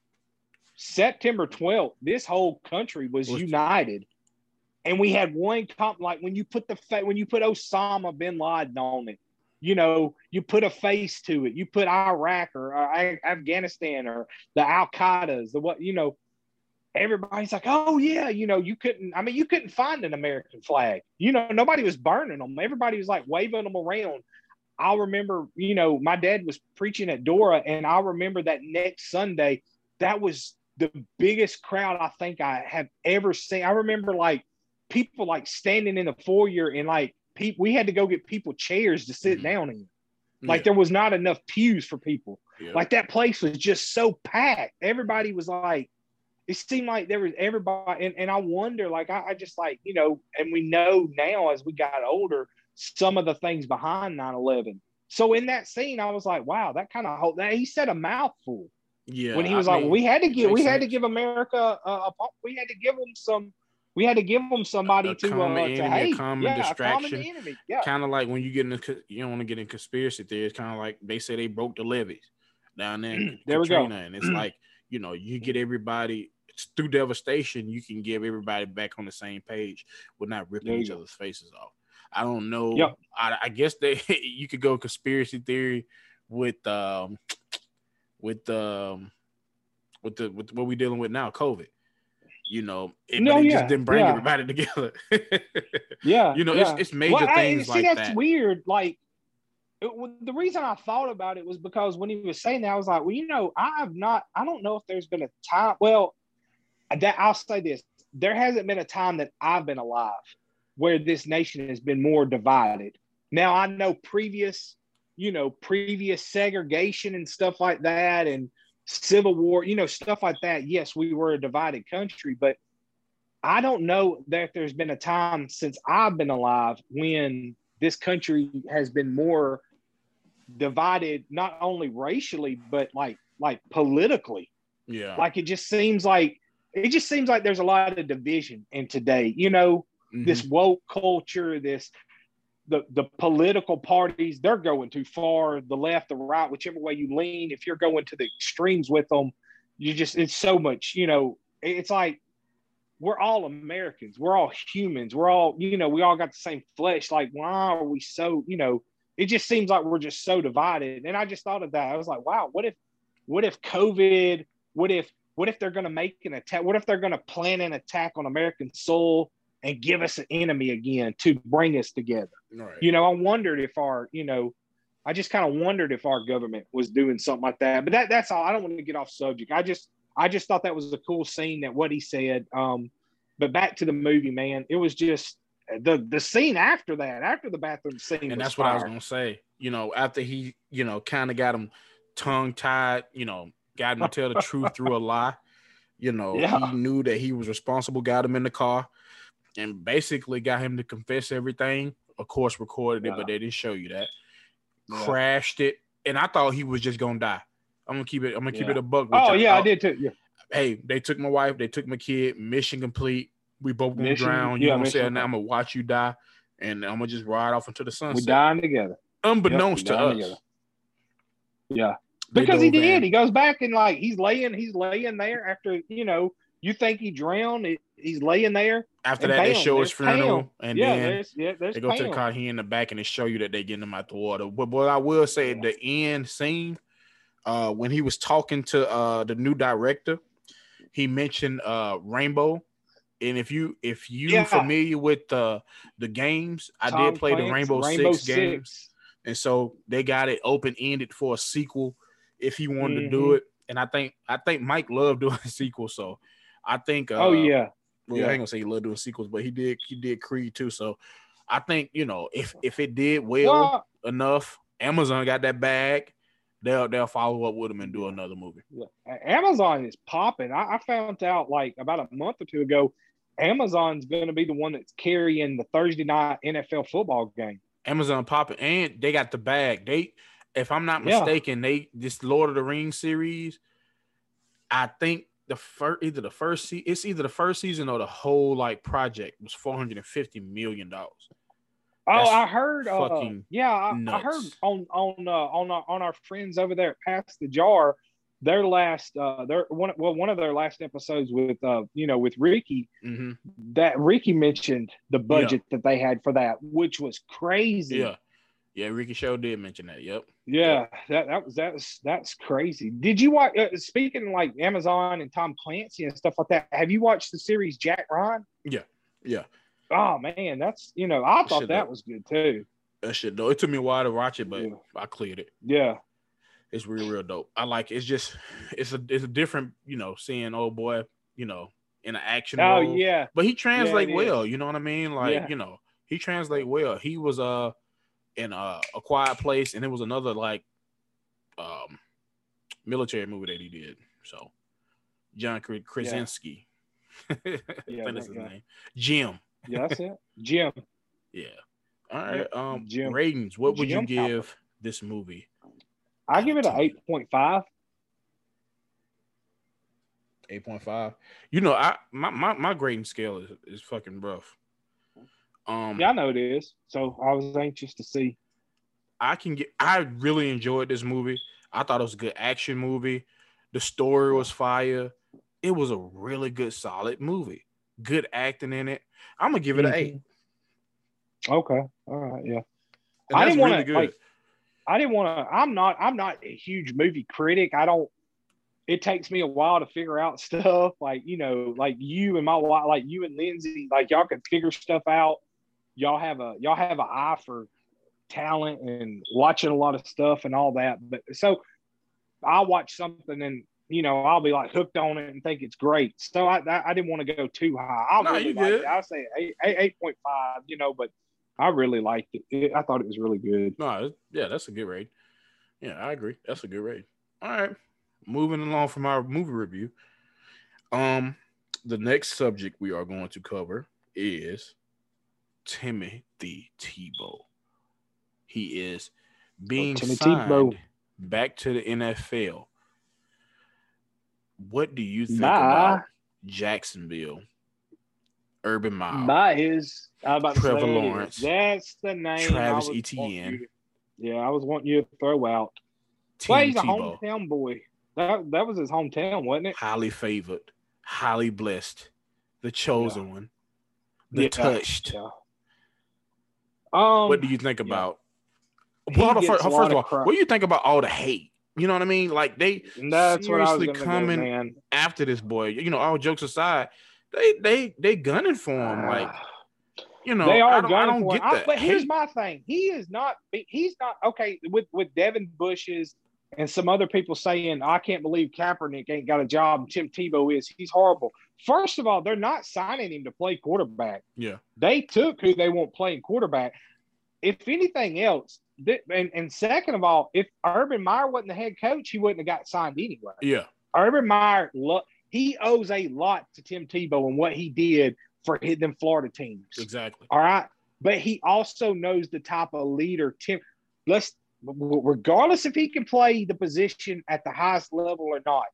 Speaker 2: September 12th, this whole country was, was united and we had one comp like when you put the fa- when you put Osama bin Laden on it, you know, you put a face to it. You put Iraq or uh, Afghanistan or the Al Qaeda's, the what you know. Everybody's like, oh yeah, you know, you couldn't. I mean, you couldn't find an American flag. You know, nobody was burning them. Everybody was like waving them around. I remember, you know, my dad was preaching at Dora, and I remember that next Sunday, that was the biggest crowd I think I have ever seen. I remember like people like standing in the foyer and like people we had to go get people chairs to sit mm-hmm. down in. Like yeah. there was not enough pews for people. Yeah. Like that place was just so packed. Everybody was like, it seemed like there was everybody, and, and I wonder, like I, I just like, you know, and we know now as we got older, some of the things behind 9-11. So in that scene, I was like, wow, that kind of that he said a mouthful.
Speaker 1: Yeah.
Speaker 2: When he was I like, mean, we had to give, we sense. had to give America, a, a, we had to give them some we had to give them somebody a, to common uh, enemy, to, hey, a common yeah, distraction. A common
Speaker 1: yeah. Kind of like when you get in, the, you don't want to get in conspiracy theories. Kind of like they say they broke the levees down there.
Speaker 2: there Katrina, we go.
Speaker 1: And it's like you know you get everybody through devastation. You can give everybody back on the same page with not ripping each go. other's faces off. I don't know.
Speaker 2: Yep.
Speaker 1: I, I guess they you could go conspiracy theory with um with um with the with what we're dealing with now, COVID you know, it, no, it yeah, just didn't bring yeah. everybody together.
Speaker 2: yeah,
Speaker 1: you know,
Speaker 2: yeah.
Speaker 1: it's, it's major well, things I, see, like that's that.
Speaker 2: weird. Like it, the reason I thought about it was because when he was saying that, I was like, well, you know, I have not. I don't know if there's been a time. Well, that I'll say this: there hasn't been a time that I've been alive where this nation has been more divided. Now I know previous, you know, previous segregation and stuff like that, and Civil War, you know, stuff like that. Yes, we were a divided country, but I don't know that there's been a time since I've been alive when this country has been more divided, not only racially, but like like politically.
Speaker 1: Yeah.
Speaker 2: Like it just seems like it just seems like there's a lot of division in today. You know, mm-hmm. this woke culture, this the the political parties they're going too far the left the right whichever way you lean if you're going to the extremes with them you just it's so much you know it's like we're all americans we're all humans we're all you know we all got the same flesh like why are we so you know it just seems like we're just so divided and i just thought of that i was like wow what if what if covid what if what if they're going to make an attack what if they're going to plan an attack on american soil and give us an enemy again to bring us together.
Speaker 1: Right.
Speaker 2: You know, I wondered if our, you know, I just kind of wondered if our government was doing something like that. But that that's all. I don't want to get off subject. I just I just thought that was a cool scene that what he said. Um, but back to the movie, man, it was just the the scene after that, after the bathroom scene.
Speaker 1: And that's fire. what I was gonna say. You know, after he, you know, kind of got him tongue tied, you know, got him to tell the truth through a lie. You know, yeah. he knew that he was responsible, got him in the car and basically got him to confess everything. Of course, recorded it, yeah. but they didn't show you that. Yeah. Crashed it, and I thought he was just gonna die. I'm gonna keep it. I'm gonna keep it a buck.
Speaker 2: oh yeah, I did too. Yeah.
Speaker 1: Hey, they took my wife. They took my kid. Mission complete. We both gonna mission, drown. You yeah, gonna say now? I'm gonna watch you die, and I'm gonna just ride off into the sunset.
Speaker 2: We're dying together.
Speaker 1: Unbeknownst yep, to us. Together.
Speaker 2: Yeah, because he did. He goes back and like he's laying. He's laying there after you know You think he drowned? He's laying there.
Speaker 1: After that, bam, they show his funeral, Pam. and yeah, then there's, yeah, there's they go Pam. to the car. He in the back, and they show you that they getting him out the water. But what I will say, yeah. the end scene, uh, when he was talking to uh the new director, he mentioned uh Rainbow. And if you if you yeah. familiar with the the games, Tom I did play the Rainbow, Rainbow Six, Six, games, and so they got it open ended for a sequel if he wanted mm-hmm. to do mm-hmm. it. And I think I think Mike loved doing a sequel, so I think.
Speaker 2: Uh, oh yeah.
Speaker 1: Well, yeah. I ain't gonna say he loved doing sequels, but he did. He did Creed too. So I think you know if if it did well, well enough, Amazon got that bag. They'll they'll follow up with him and do another movie.
Speaker 2: Yeah. Amazon is popping. I, I found out like about a month or two ago. Amazon's going to be the one that's carrying the Thursday night NFL football game.
Speaker 1: Amazon popping, and they got the bag. They, if I'm not mistaken, yeah. they this Lord of the Rings series. I think the first either the first se- it's either the first season or the whole like project was 450 million dollars.
Speaker 2: Oh, That's I heard. Uh, yeah, I, I, heard on on uh, on our, on our friends over there at Pass the Jar, their last uh, their one well one of their last episodes with uh you know with Ricky mm-hmm. that Ricky mentioned the budget yeah. that they had for that, which was crazy.
Speaker 1: Yeah, yeah, Ricky Show did mention that. Yep.
Speaker 2: Yeah, that that was that's that's crazy. Did you watch? Uh, speaking like Amazon and Tom Clancy and stuff like that, have you watched the series Jack Ryan?
Speaker 1: Yeah, yeah.
Speaker 2: Oh man, that's you know I thought that was good too.
Speaker 1: That shit though. It took me a while to watch it, but yeah. I cleared it.
Speaker 2: Yeah.
Speaker 1: It's real, real dope. I like it. it's just it's a it's a different, you know, seeing old boy, you know, in an action.
Speaker 2: Oh role. yeah.
Speaker 1: But he translate yeah, well, is. you know what I mean? Like, yeah. you know, he translate well. He was uh in uh, a quiet place, and it was another like um military movie that he did. So John Krasinski. Yeah. yeah, that's his name. Jim.
Speaker 2: Yeah, that's it. Jim.
Speaker 1: Yeah. All right. Um Jim. ratings. What would Jim you give this movie?
Speaker 2: I give it an eight point five.
Speaker 1: Eight point five. You know, I my, my, my grading scale is, is fucking rough.
Speaker 2: Um, yeah, I know it is. So I was anxious to see.
Speaker 1: I can get. I really enjoyed this movie. I thought it was a good action movie. The story was fire. It was a really good, solid movie. Good acting in it. I'm gonna give it mm-hmm. an eight.
Speaker 2: Okay. All right. Yeah. I didn't want to. Like, I didn't want to. I'm not. I'm not a huge movie critic. I don't. It takes me a while to figure out stuff. Like you know, like you and my wife, like you and Lindsay, like y'all can figure stuff out y'all have a y'all have an eye for talent and watching a lot of stuff and all that. But so I'll watch something and you know I'll be like hooked on it and think it's great. So I I, I didn't want to go too high. I no, really liked it. I say eight eight point five. You know, but I really liked it. it. I thought it was really good.
Speaker 1: No, yeah, that's a good rate. Yeah, I agree. That's a good rate. All right, moving along from our movie review. Um, the next subject we are going to cover is Timothy Tebow. He is oh, being oh, signed Tebow. back to the NFL. What do you think about Jacksonville? Urban Meyer.
Speaker 2: By his, I about Trevor say, Lawrence. That's the name.
Speaker 1: Travis Etienne.
Speaker 2: To, yeah, I was wanting you to throw out. Tim well, he's a hometown boy. That that was his hometown, wasn't it?
Speaker 1: Highly favored, highly blessed, the chosen yeah. one, the yeah. touched. Yeah. Um, what do you think about? Well, first, first of all, what do you think about all the hate? You know what I mean? Like they That's seriously coming do, after this boy. You know, all jokes aside, they they they gunning for him. Like you know,
Speaker 2: they are I don't, gunning I don't for him. but hate. here's my thing: he is not. He's not okay with with Devin Bushes and some other people saying, "I can't believe Kaepernick ain't got a job." Tim Tebow is. He's horrible. First of all, they're not signing him to play quarterback.
Speaker 1: Yeah.
Speaker 2: They took who they want playing quarterback. If anything else, and, and second of all, if Urban Meyer wasn't the head coach, he wouldn't have got signed anyway.
Speaker 1: Yeah.
Speaker 2: Urban Meyer, he owes a lot to Tim Tebow and what he did for them Florida teams.
Speaker 1: Exactly.
Speaker 2: All right. But he also knows the type of leader Tim. Let's regardless if he can play the position at the highest level or not,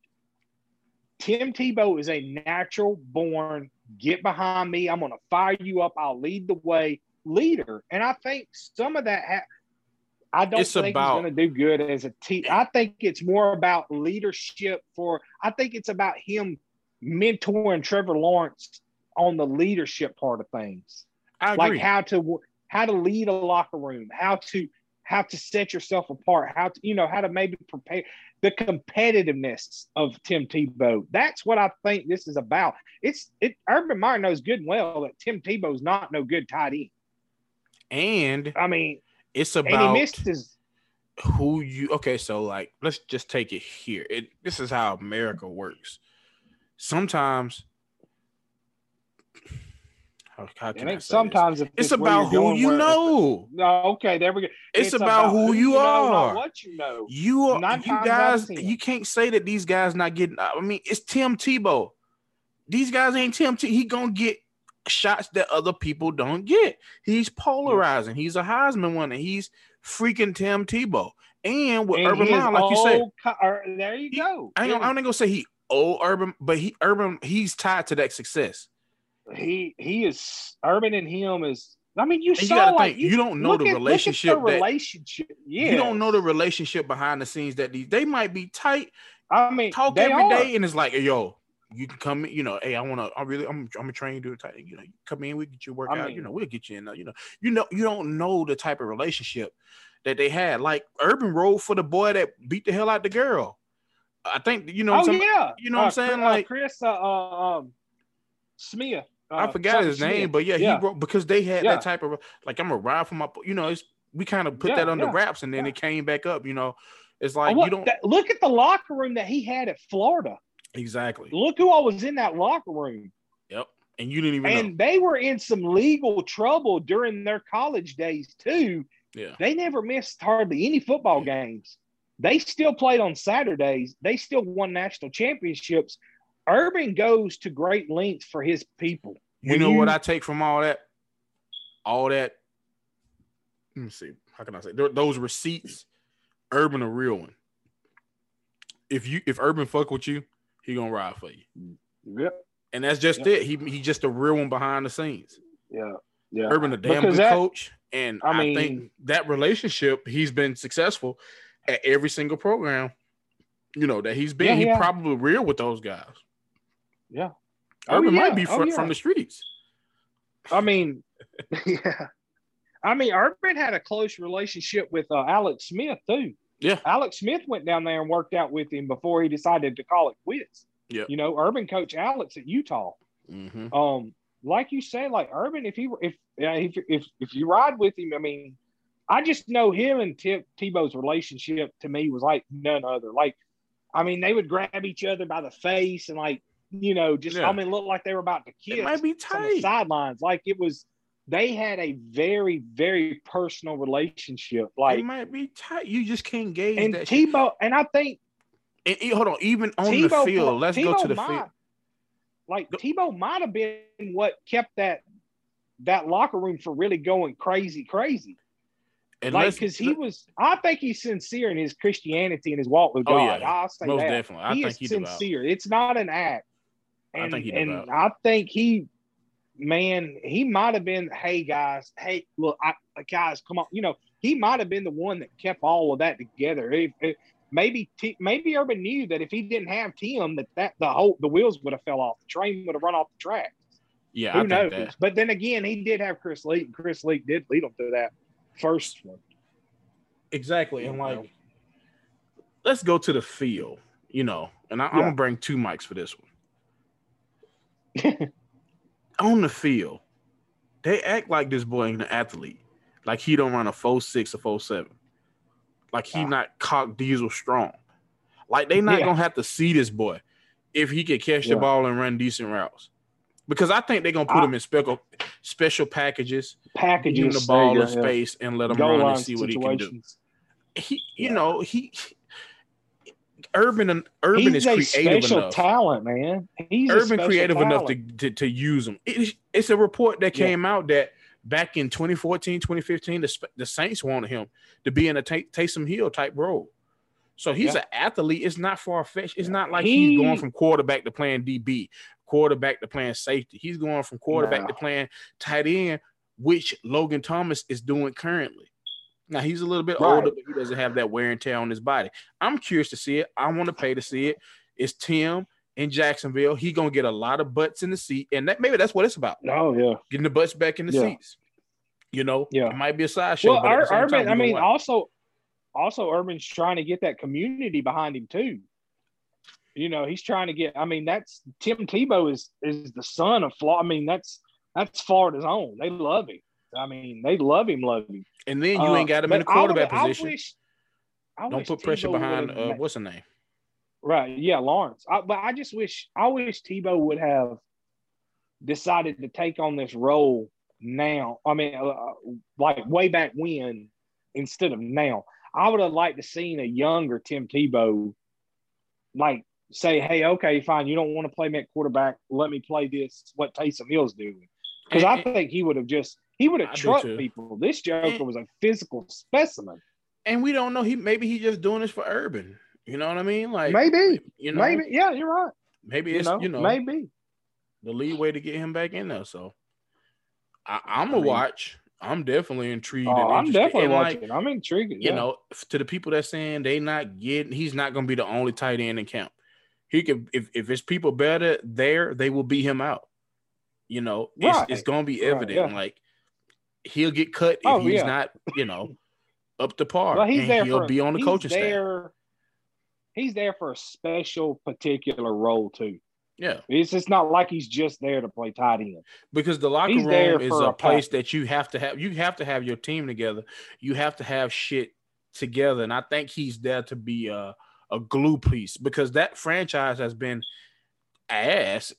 Speaker 2: Tim Tebow is a natural born, get behind me. I'm going to fire you up. I'll lead the way leader. And I think some of that, ha- I don't it's think about, he's going to do good as a team. I think it's more about leadership for, I think it's about him mentoring Trevor Lawrence on the leadership part of things. Like how to how to lead a locker room, how to how to set yourself apart, how to, you know, how to maybe prepare the competitiveness of Tim Tebow. That's what I think this is about. It's it Urban Meyer knows good and well that Tim Tebow's not no good tight end.
Speaker 1: And
Speaker 2: I mean
Speaker 1: it's about he missed his who you okay, so like let's just take it here. It this is how America works. Sometimes
Speaker 2: sometimes
Speaker 1: it's about who you know.
Speaker 2: No, okay, there we go.
Speaker 1: It's, it's about, about, who you, are. what you know. You are. Nine you guys. You can't say that these guys not getting. I mean, it's Tim Tebow. These guys ain't Tim. T- he gonna get shots that other people don't get. He's polarizing. He's a Heisman winner. He's freaking Tim Tebow. And with and Urban Meyer, like you said,
Speaker 2: co- there you go.
Speaker 1: I ain't, I ain't gonna say he old Urban, but he Urban he's tied to that success
Speaker 2: he he is Urban and him is. I mean, you and saw you like
Speaker 1: think, you, you, don't know the at, relationship.
Speaker 2: The relationship, yeah.
Speaker 1: You don't know the relationship behind the scenes that these they might be tight.
Speaker 2: I mean,
Speaker 1: talk every are. day, and it's like, hey, yo, you can come in. You know, hey, I want to. I really, I'm, I'm gonna train you to tight. You know, you come in, we get you work I out. Mean, you know, we'll get you in. You know, you know, you don't know the type of relationship that they had. Like Urban rode for the boy that beat the hell out the girl. I think you know.
Speaker 2: Oh yeah,
Speaker 1: you know uh, what I'm saying? Like
Speaker 2: Chris uh, uh, um, Smith.
Speaker 1: I uh, forgot his name, Smith. but yeah, yeah, he wrote because they had yeah. that type of like I'm a ride for my, you know, it's we kind of put yeah, that under wraps, and then it came back up. You know, it's like you don't
Speaker 2: that, look at the locker room that he had at Florida.
Speaker 1: Exactly.
Speaker 2: Look who all was in that locker room.
Speaker 1: Yep. And you didn't even
Speaker 2: and know. they were in some legal trouble during their college days too.
Speaker 1: Yeah.
Speaker 2: They never missed hardly any football games. They still played on Saturdays. They still won national championships Urban goes to great lengths for his people.
Speaker 1: You when know you, what I take from all that? All that. Let me see. How can I say those receipts? Urban a real one. If you if Urban fuck with you, he gonna ride for you.
Speaker 2: Yep.
Speaker 1: And that's just yep. it. He he just a real one behind the scenes.
Speaker 2: Yeah. Yeah.
Speaker 1: Urban a damn because good that, coach. And I, mean, I think that relationship, he's been successful at every single program, you know, that he's been. Yeah, he yeah. probably real with those guys.
Speaker 2: Yeah.
Speaker 1: Urban oh, yeah. might be from, oh, yeah. from the streets.
Speaker 2: I mean, yeah. I mean, Urban had a close relationship with uh, Alex Smith too.
Speaker 1: Yeah.
Speaker 2: Alex Smith went down there and worked out with him before he decided to call it quits.
Speaker 1: Yeah.
Speaker 2: You know, Urban coach Alex at Utah.
Speaker 1: Mm-hmm.
Speaker 2: Um, like you say, like Urban, if he if if if if you ride with him, I mean, I just know him and T- Tebow's relationship to me was like none other. Like, I mean, they would grab each other by the face and like you know, just yeah. I mean, looked like they were about to kiss.
Speaker 1: It might be tight.
Speaker 2: sidelines, like it was. They had a very, very personal relationship. Like
Speaker 1: it might be tight. You just can't gauge
Speaker 2: and
Speaker 1: that.
Speaker 2: Tebow, shit. and I think.
Speaker 1: And, hold on, even on Tebow, the field. Let's Tebow go to the
Speaker 2: might,
Speaker 1: field.
Speaker 2: Like Tebow might have been what kept that that locker room for really going crazy, crazy. And like, because he was, I think he's sincere in his Christianity and his walk with oh, God. Oh, yeah. I'll say Most that. definitely. I he think is sincere. It's not an act. And, I think he and I think he, man, he might have been. Hey guys, hey look, I, guys, come on. You know, he might have been the one that kept all of that together. If, if, maybe T, maybe Urban knew that if he didn't have Tim, that that the whole the wheels would have fell off. The train would have run off the track.
Speaker 1: Yeah,
Speaker 2: who knows? That. But then again, he did have Chris Leak, and Chris Leak did lead him to that first one.
Speaker 1: Exactly, and like, let's go to the field. You know, and I, am gonna bring two mics for this one. on the field, they act like this boy ain't an athlete. Like he don't run a four six or four seven. Like he not cock diesel strong. Like they not yeah. gonna have to see this boy if he can catch yeah. the ball and run decent routes. Because I think they're gonna put I, him in special special packages,
Speaker 2: packages,
Speaker 1: the ball in space, and let him run and see what he can do. He, you know, he Urban and Urban He's is creative enough.
Speaker 2: talent, man. He's
Speaker 1: Urban creative talent. enough to, to, to use them. It, it's a report that came yeah. out that back in 2014, 2015, the, the Saints wanted him to be in a T- Taysom Hill type role. So he's yeah. an athlete. It's not far fetched. It's not like he, he's going from quarterback to playing DB, quarterback to playing safety. He's going from quarterback to playing tight end, which Logan Thomas is doing currently. Now he's a little bit right. older, but he doesn't have that wear and tear on his body. I'm curious to see it. I want to pay to see it. It's Tim in Jacksonville. He gonna get a lot of butts in the seat, and that maybe that's what it's about.
Speaker 2: Oh yeah,
Speaker 1: getting the butts back in the
Speaker 2: yeah.
Speaker 1: seats. You know,
Speaker 2: yeah,
Speaker 1: it might be a sideshow.
Speaker 2: Well, Ur- Urban, I mean, also, also Urban's trying to get that community behind him too. You know, he's trying to get. I mean, that's Tim Tebow is is the son of Florida. I mean, that's that's Florida's own. They love him. I mean, they love him, love him.
Speaker 1: And then you ain't got him uh, in the quarterback
Speaker 2: I
Speaker 1: position.
Speaker 2: I wish, I
Speaker 1: Don't put pressure behind uh, what's the name?
Speaker 2: Right. Yeah, Lawrence. I, but I just wish I wish Tebow would have decided to take on this role now. I mean, uh, like way back when instead of now. I would have liked to seen a younger Tim Tebow, like say, "Hey, okay, fine, you don't want to play me at quarterback. Let me play this. What Taysom Hill's doing." Because I think he would have just he would have trucked people. This Joker was a physical specimen.
Speaker 1: And we don't know. He maybe he's just doing this for Urban. You know what I mean? Like
Speaker 2: maybe,
Speaker 1: you know,
Speaker 2: maybe, yeah, you're right.
Speaker 1: Maybe it's you know, you know
Speaker 2: maybe
Speaker 1: the lead way to get him back in there. So I, am gonna watch. I'm definitely intrigued.
Speaker 2: Oh, I'm definitely and watching. Like, I'm intrigued.
Speaker 1: Yeah. You know, to the people that saying they not getting, he's not gonna be the only tight end in camp. He could, if if it's people better there, they will beat him out. You know, right. it's, it's gonna be evident. Right, yeah. Like he'll get cut if oh, he's yeah. not, you know, up to par. Well, he's there. He'll for, be on the coaching there, staff.
Speaker 2: He's there for a special, particular role too.
Speaker 1: Yeah,
Speaker 2: it's just not like he's just there to play tight end.
Speaker 1: Because the locker he's room is a, a place that you have to have. You have to have your team together. You have to have shit together, and I think he's there to be a, a glue piece because that franchise has been ass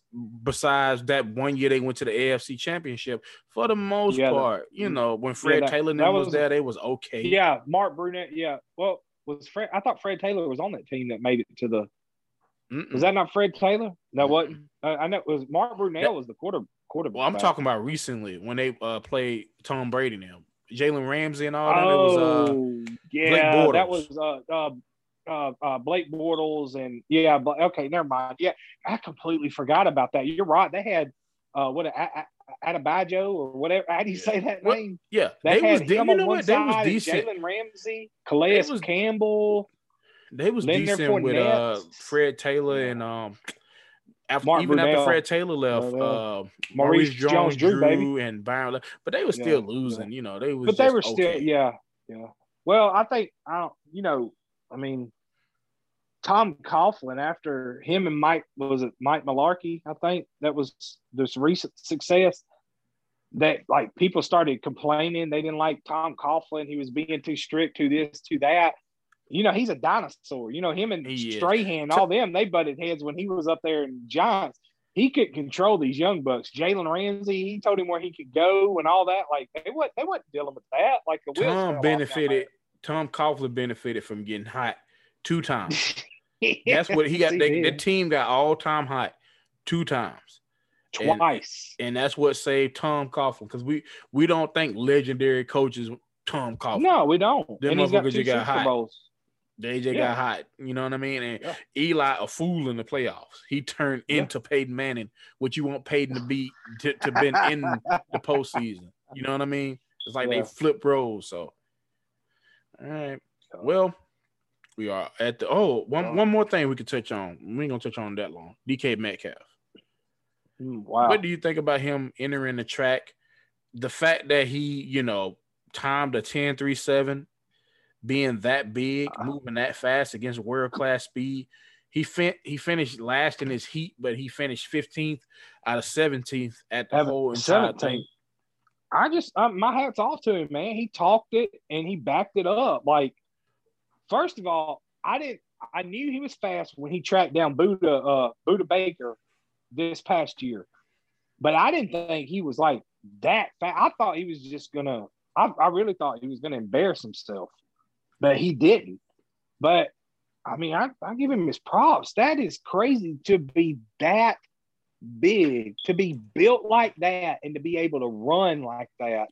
Speaker 1: besides that one year they went to the AFC championship for the most yeah, part. You know, when Fred yeah, that, Taylor that was, was, there, they was okay.
Speaker 2: Yeah, Mark Brunell. Yeah. Well, was Fred I thought Fred Taylor was on that team that made it to the Mm-mm. Was that not Fred Taylor? That what uh, I know it was Mark Brunell was the quarter quarterback.
Speaker 1: Well, I'm talking about recently when they uh, played Tom Brady now. Jalen Ramsey and all that.
Speaker 2: Oh, it was, uh, oh, yeah, that was uh, uh, uh, Blake Bortles and yeah, but okay, never mind. Yeah, I completely forgot about that. You're right. They had uh, what a, Adebayo or whatever. How do you say that name?
Speaker 1: Yeah, they was, you know what? They was decent.
Speaker 2: Jalen Ramsey, Calais was, Campbell.
Speaker 1: They was decent with uh, Fred Taylor and um. After, even Brunell. after Fred Taylor left, uh, Maurice, Maurice Jones, Drew, Drew and Byron, but they were still yeah, losing. Yeah. You know, they was.
Speaker 2: But they were okay. still, yeah, yeah. Well, I think I don't. You know, I mean, Tom Coughlin after him and Mike was it Mike Mularkey? I think that was this recent success that like people started complaining they didn't like Tom Coughlin. He was being too strict to this, to that. You know, he's a dinosaur. You know, him and he Strahan, is. all them, they butted heads when he was up there in Giants. He could control these young bucks. Jalen Ramsey, he told him where he could go and all that. Like they what they wasn't dealing with that. Like the
Speaker 1: Tom benefited. Tom Coughlin benefited from getting hot two times. That's what he got. They, the team got all time hot two times,
Speaker 2: twice,
Speaker 1: and, and that's what saved Tom Coughlin because we we don't think legendary coaches Tom Coughlin.
Speaker 2: No, we don't.
Speaker 1: Them and got two got hot. Bowls. JJ yeah. got hot. You know what I mean? And yeah. Eli a fool in the playoffs. He turned yeah. into Peyton Manning, what you want Peyton to be to, to been in the postseason. You know what I mean? It's like they flip roles. So, all right. Well, we are at the oh one one more thing we could touch on. We ain't gonna touch on that long. DK Metcalf.
Speaker 2: Mm, wow.
Speaker 1: What do you think about him entering the track? The fact that he, you know, timed a 10 3 7, being that big, uh, moving that fast against world class speed. He fin- he finished last in his heat, but he finished 15th out of 17th at the whole entire 17th. thing.
Speaker 2: I just uh, my hats off to him, man. He talked it and he backed it up. Like First of all, I didn't. I knew he was fast when he tracked down Budda uh, Budda Baker this past year, but I didn't think he was like that fast. I thought he was just gonna. I, I really thought he was gonna embarrass himself, but he didn't. But I mean, I, I give him his props. That is crazy to be that big, to be built like that, and to be able to run like that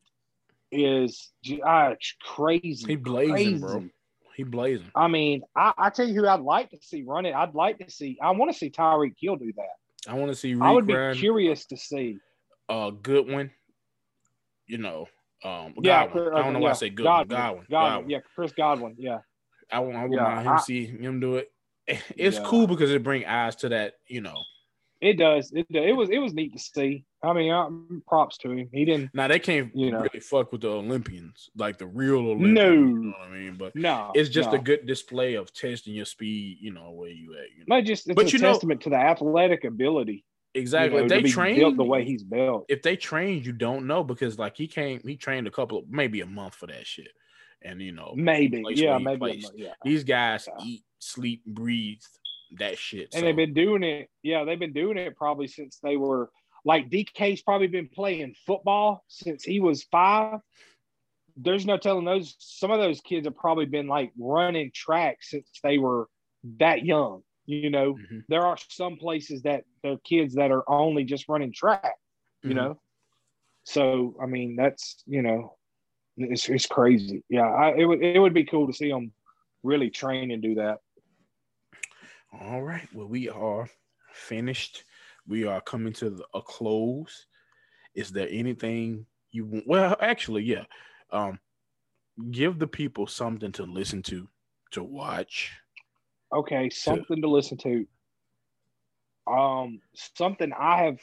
Speaker 2: is uh, crazy.
Speaker 1: He blazing, crazy. bro. He blazing.
Speaker 2: I mean, I, I tell you who I'd like to see run it. I'd like to see. I want to see Tyreek Hill do that.
Speaker 1: I want to see. Reek
Speaker 2: I would be curious to see.
Speaker 1: A good one. You know, um, yeah, Godwin. I don't know why I say good. Godwin. Godwin.
Speaker 2: Godwin. Godwin. Yeah, Chris Godwin. Yeah.
Speaker 1: I want. I want yeah, him I, see him do it. it's yeah. cool because it bring eyes to that, you know.
Speaker 2: It does. It it was it was neat to see. I mean, uh, props to him. He didn't.
Speaker 1: Now they can't you know really fuck with the Olympians, like the real Olympians.
Speaker 2: No,
Speaker 1: you know what I mean. But no, it's just
Speaker 2: no.
Speaker 1: a good display of testing your speed. You know where you at. You
Speaker 2: know? Not just it's but a you testament know, to the athletic ability.
Speaker 1: Exactly. You
Speaker 2: know,
Speaker 1: if they train
Speaker 2: the way he's built,
Speaker 1: if they trained, you don't know because like he came, he trained a couple, of maybe a month for that shit and you know
Speaker 2: maybe yeah maybe
Speaker 1: yeah. these guys yeah. eat sleep breathe that shit
Speaker 2: and so. they've been doing it yeah they've been doing it probably since they were like dk's probably been playing football since he was five there's no telling those some of those kids have probably been like running track since they were that young you know mm-hmm. there are some places that the kids that are only just running track you mm-hmm. know so i mean that's you know it's, it's crazy. Yeah, I, it would it would be cool to see them really train and do that.
Speaker 1: All right. Well, we are finished. We are coming to the, a close. Is there anything you? Well, actually, yeah. Um, give the people something to listen to, to watch.
Speaker 2: Okay, something to, to listen to. Um, something I have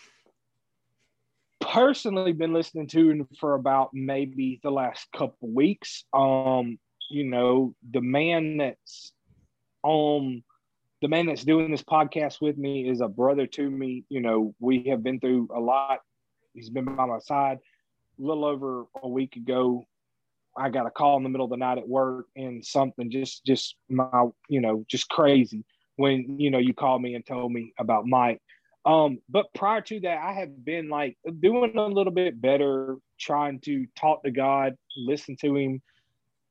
Speaker 2: personally been listening to for about maybe the last couple weeks. Um, you know, the man that's um the man that's doing this podcast with me is a brother to me. You know, we have been through a lot. He's been by my side. A little over a week ago, I got a call in the middle of the night at work and something just just my you know just crazy when you know you called me and told me about Mike um, but prior to that, I have been like doing a little bit better, trying to talk to God, listen to Him.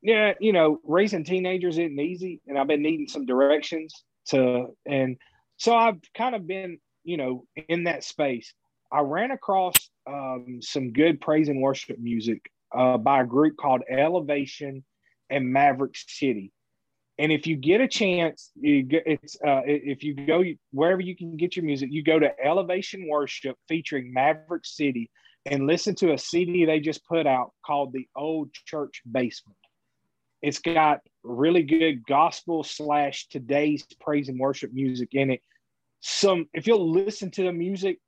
Speaker 2: Yeah, you know, raising teenagers isn't easy, and I've been needing some directions to, and so I've kind of been, you know, in that space. I ran across um, some good praise and worship music uh, by a group called Elevation and Maverick City. And if you get a chance, it's uh, if you go wherever you can get your music, you go to Elevation Worship featuring Maverick City and listen to a CD they just put out called The Old Church Basement. It's got really good gospel slash today's praise and worship music in it. Some, if you'll listen to the music,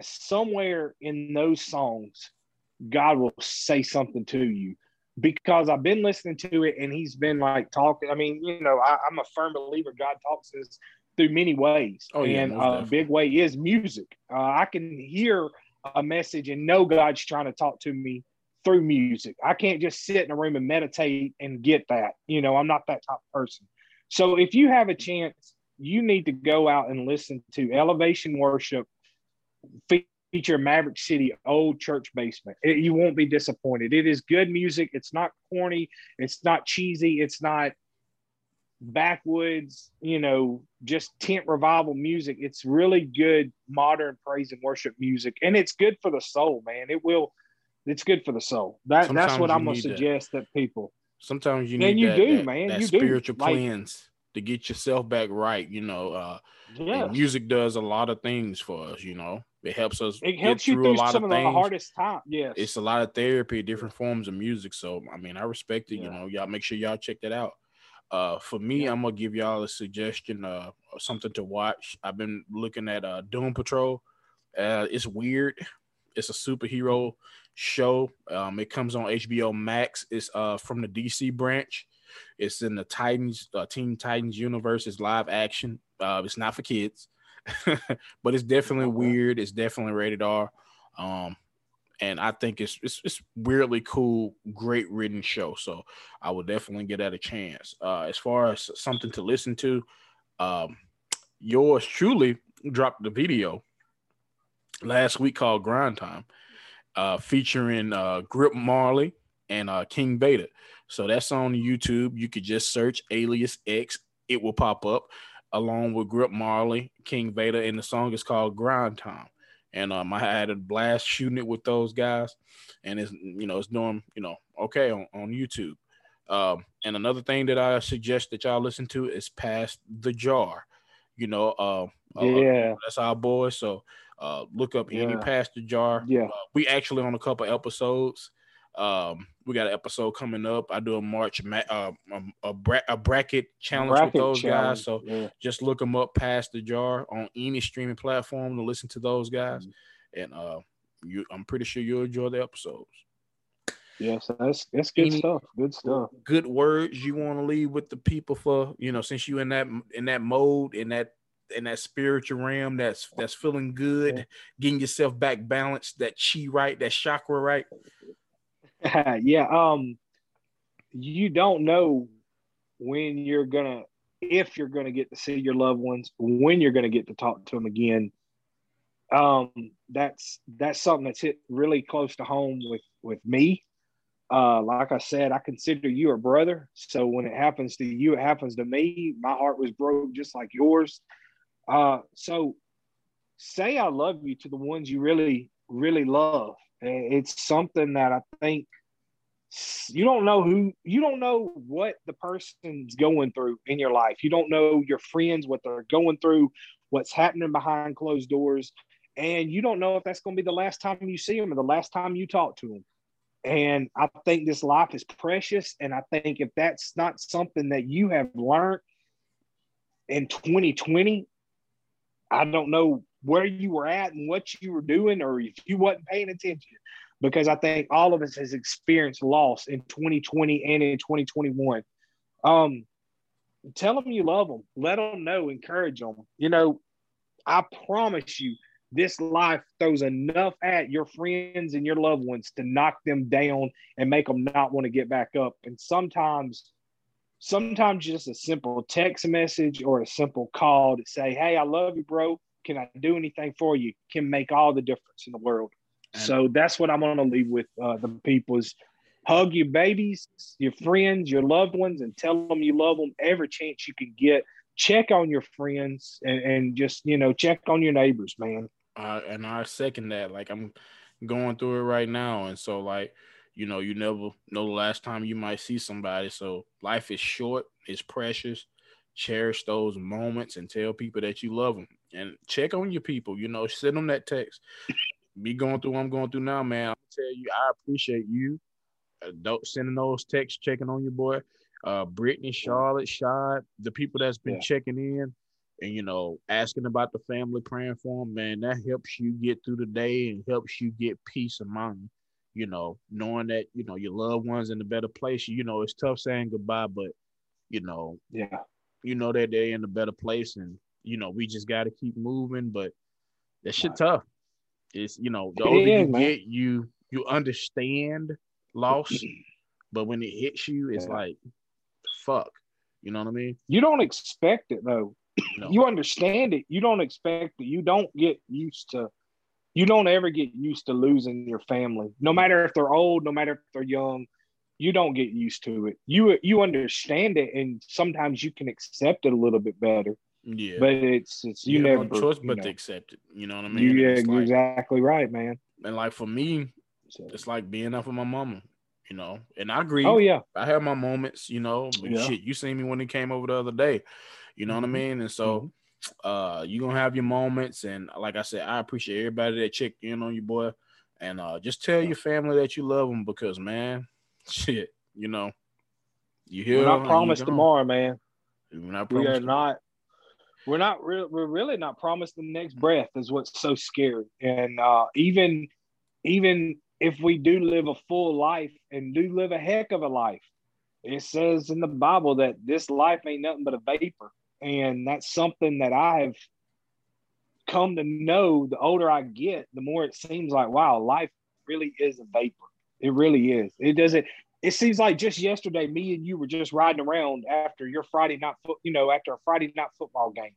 Speaker 2: somewhere in those songs, God will say something to you because I've been listening to it and he's been like talking. I mean, you know, I, am a firm believer God talks to us through many ways. Oh, yeah, and a big way is music. Uh, I can hear a message and know God's trying to talk to me through music. I can't just sit in a room and meditate and get that. You know, I'm not that type of person. So if you have a chance, you need to go out and listen to Elevation Worship feature Maverick City old church basement. It, you won't be disappointed. It is good music. It's not corny. It's not cheesy. It's not backwoods, you know, just tent revival music. It's really good modern praise and worship music. And it's good for the soul, man. It will, it's good for the soul. That, that's what I'm going to suggest that people.
Speaker 1: Sometimes you need you that, do, that, man. That you spiritual do. cleanse like, to get yourself back right. You know, uh, yeah. music does a lot of things for us, you know. It helps us.
Speaker 2: It helps you through, through some of, of the hardest time. Yes,
Speaker 1: it's a lot of therapy, different forms of music. So I mean, I respect it. Yeah. You know, y'all make sure y'all check that out. Uh, for me, yeah. I'm gonna give y'all a suggestion, uh, something to watch. I've been looking at uh, Doom Patrol. Uh, it's weird. It's a superhero show. Um, it comes on HBO Max. It's uh from the DC branch. It's in the Titans, uh, Teen Titans universe. It's live action. Uh, it's not for kids. but it's definitely weird. It's definitely rated R. Um, and I think it's, it's, it's weirdly cool, great written show. So I will definitely get that a chance. Uh, as far as something to listen to, um, yours truly dropped the video last week called Grind Time, uh, featuring uh, Grip Marley and uh, King Beta. So that's on YouTube. You could just search Alias X, it will pop up along with Grip Marley, King Veda, and the song is called Grind Time. And um, I had a blast shooting it with those guys, and it's you know it's doing you know okay on, on YouTube. Um, and another thing that I suggest that y'all listen to is Past the Jar. You know, uh,
Speaker 2: uh yeah,
Speaker 1: that's our boy. So uh, look up yeah. any Past the Jar.
Speaker 2: Yeah, uh,
Speaker 1: we actually on a couple episodes. Um, we got an episode coming up. I do a March uh, a, bra- a bracket challenge bracket with those challenge. guys. So yeah. just look them up past the jar on any streaming platform to listen to those guys. Mm-hmm. And uh, you, I'm pretty sure you'll enjoy the episodes.
Speaker 2: Yes, that's that's good any stuff. Good stuff.
Speaker 1: Good words you want to leave with the people for you know since you in that in that mode in that in that spiritual realm that's that's feeling good, getting yourself back balanced, that chi right, that chakra right.
Speaker 2: yeah. Um, you don't know when you're gonna, if you're gonna get to see your loved ones, when you're gonna get to talk to them again. Um, that's that's something that's hit really close to home with with me. Uh, like I said, I consider you a brother. So when it happens to you, it happens to me. My heart was broke just like yours. Uh, so say I love you to the ones you really, really love. It's something that I think you don't know who, you don't know what the person's going through in your life. You don't know your friends, what they're going through, what's happening behind closed doors. And you don't know if that's going to be the last time you see them or the last time you talk to them. And I think this life is precious. And I think if that's not something that you have learned in 2020, I don't know where you were at and what you were doing, or if you wasn't paying attention, because I think all of us has experienced loss in 2020 and in 2021. Um, tell them you love them, let them know, encourage them. You know, I promise you, this life throws enough at your friends and your loved ones to knock them down and make them not want to get back up. And sometimes sometimes just a simple text message or a simple call to say, Hey, I love you, bro. Can I do anything for you? Can make all the difference in the world. And so that's what I'm going to leave with uh, the people is hug your babies, your friends, your loved ones, and tell them you love them every chance you can get. Check on your friends and, and just, you know, check on your neighbors, man.
Speaker 1: Uh, and I second that. Like I'm going through it right now. And so like, you know, you never know the last time you might see somebody. So life is short, it's precious. Cherish those moments and tell people that you love them and check on your people. You know, send them that text. Me going through what I'm going through now, man. I'm tell you, I appreciate you. Uh, sending those texts, checking on your boy. Uh, Brittany, Charlotte, Shad, the people that's been yeah. checking in and you know asking about the family, praying for them, man. That helps you get through the day and helps you get peace of mind you know, knowing that, you know, your loved ones in a better place, you know, it's tough saying goodbye, but you know,
Speaker 2: yeah,
Speaker 1: you know that they're in a better place and you know, we just gotta keep moving, but that shit tough. It's you know, the older you man. get, you you understand loss, but when it hits you, it's yeah. like fuck. You know what I mean?
Speaker 2: You don't expect it though. No. You understand it. You don't expect it. You don't get used to you don't ever get used to losing your family, no matter if they're old, no matter if they're young. You don't get used to it. You you understand it, and sometimes you can accept it a little bit better.
Speaker 1: Yeah,
Speaker 2: but it's it's you, you never no
Speaker 1: choice but
Speaker 2: know.
Speaker 1: to accept it. You know what I mean?
Speaker 2: yeah, like, exactly right, man.
Speaker 1: And like for me, so. it's like being up with my mama. You know, and I agree.
Speaker 2: Oh yeah,
Speaker 1: I have my moments. You know, yeah. shit. You seen me when he came over the other day. You know mm-hmm. what I mm-hmm. mean? And so. Mm-hmm uh, you're gonna have your moments, and like I said, I appreciate everybody that checked in on you, boy. And uh, just tell your family that you love them because, man, shit, you know, you hear.
Speaker 2: We're not promised tomorrow, man. We're not we are not. We're not. Re- we're really not promised the next breath. Is what's so scary. And uh, even, even if we do live a full life and do live a heck of a life, it says in the Bible that this life ain't nothing but a vapor. And that's something that I have come to know the older I get, the more it seems like, wow, life really is a vapor. It really is. It doesn't, it seems like just yesterday, me and you were just riding around after your Friday night, foot, you know, after a Friday night football game.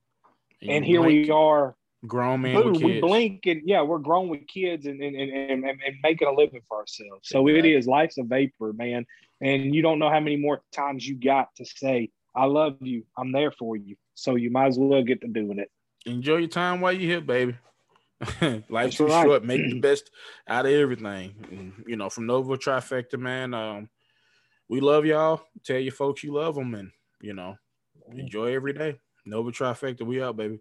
Speaker 2: And, and here blink, we are.
Speaker 1: Grown men. Boom,
Speaker 2: we blink and yeah, we're grown with kids and, and, and, and, and making a living for ourselves. So exactly. it is, life's a vapor, man. And you don't know how many more times you got to say, I love you. I'm there for you. So you might as well get to doing it.
Speaker 1: Enjoy your time while you're here, baby. Life's too right. short. Make the best out of everything. And, you know, from Nova Trifecta, man. Um, we love y'all. Tell your folks you love them, and you know, enjoy every day. Nova Trifecta, we out, baby.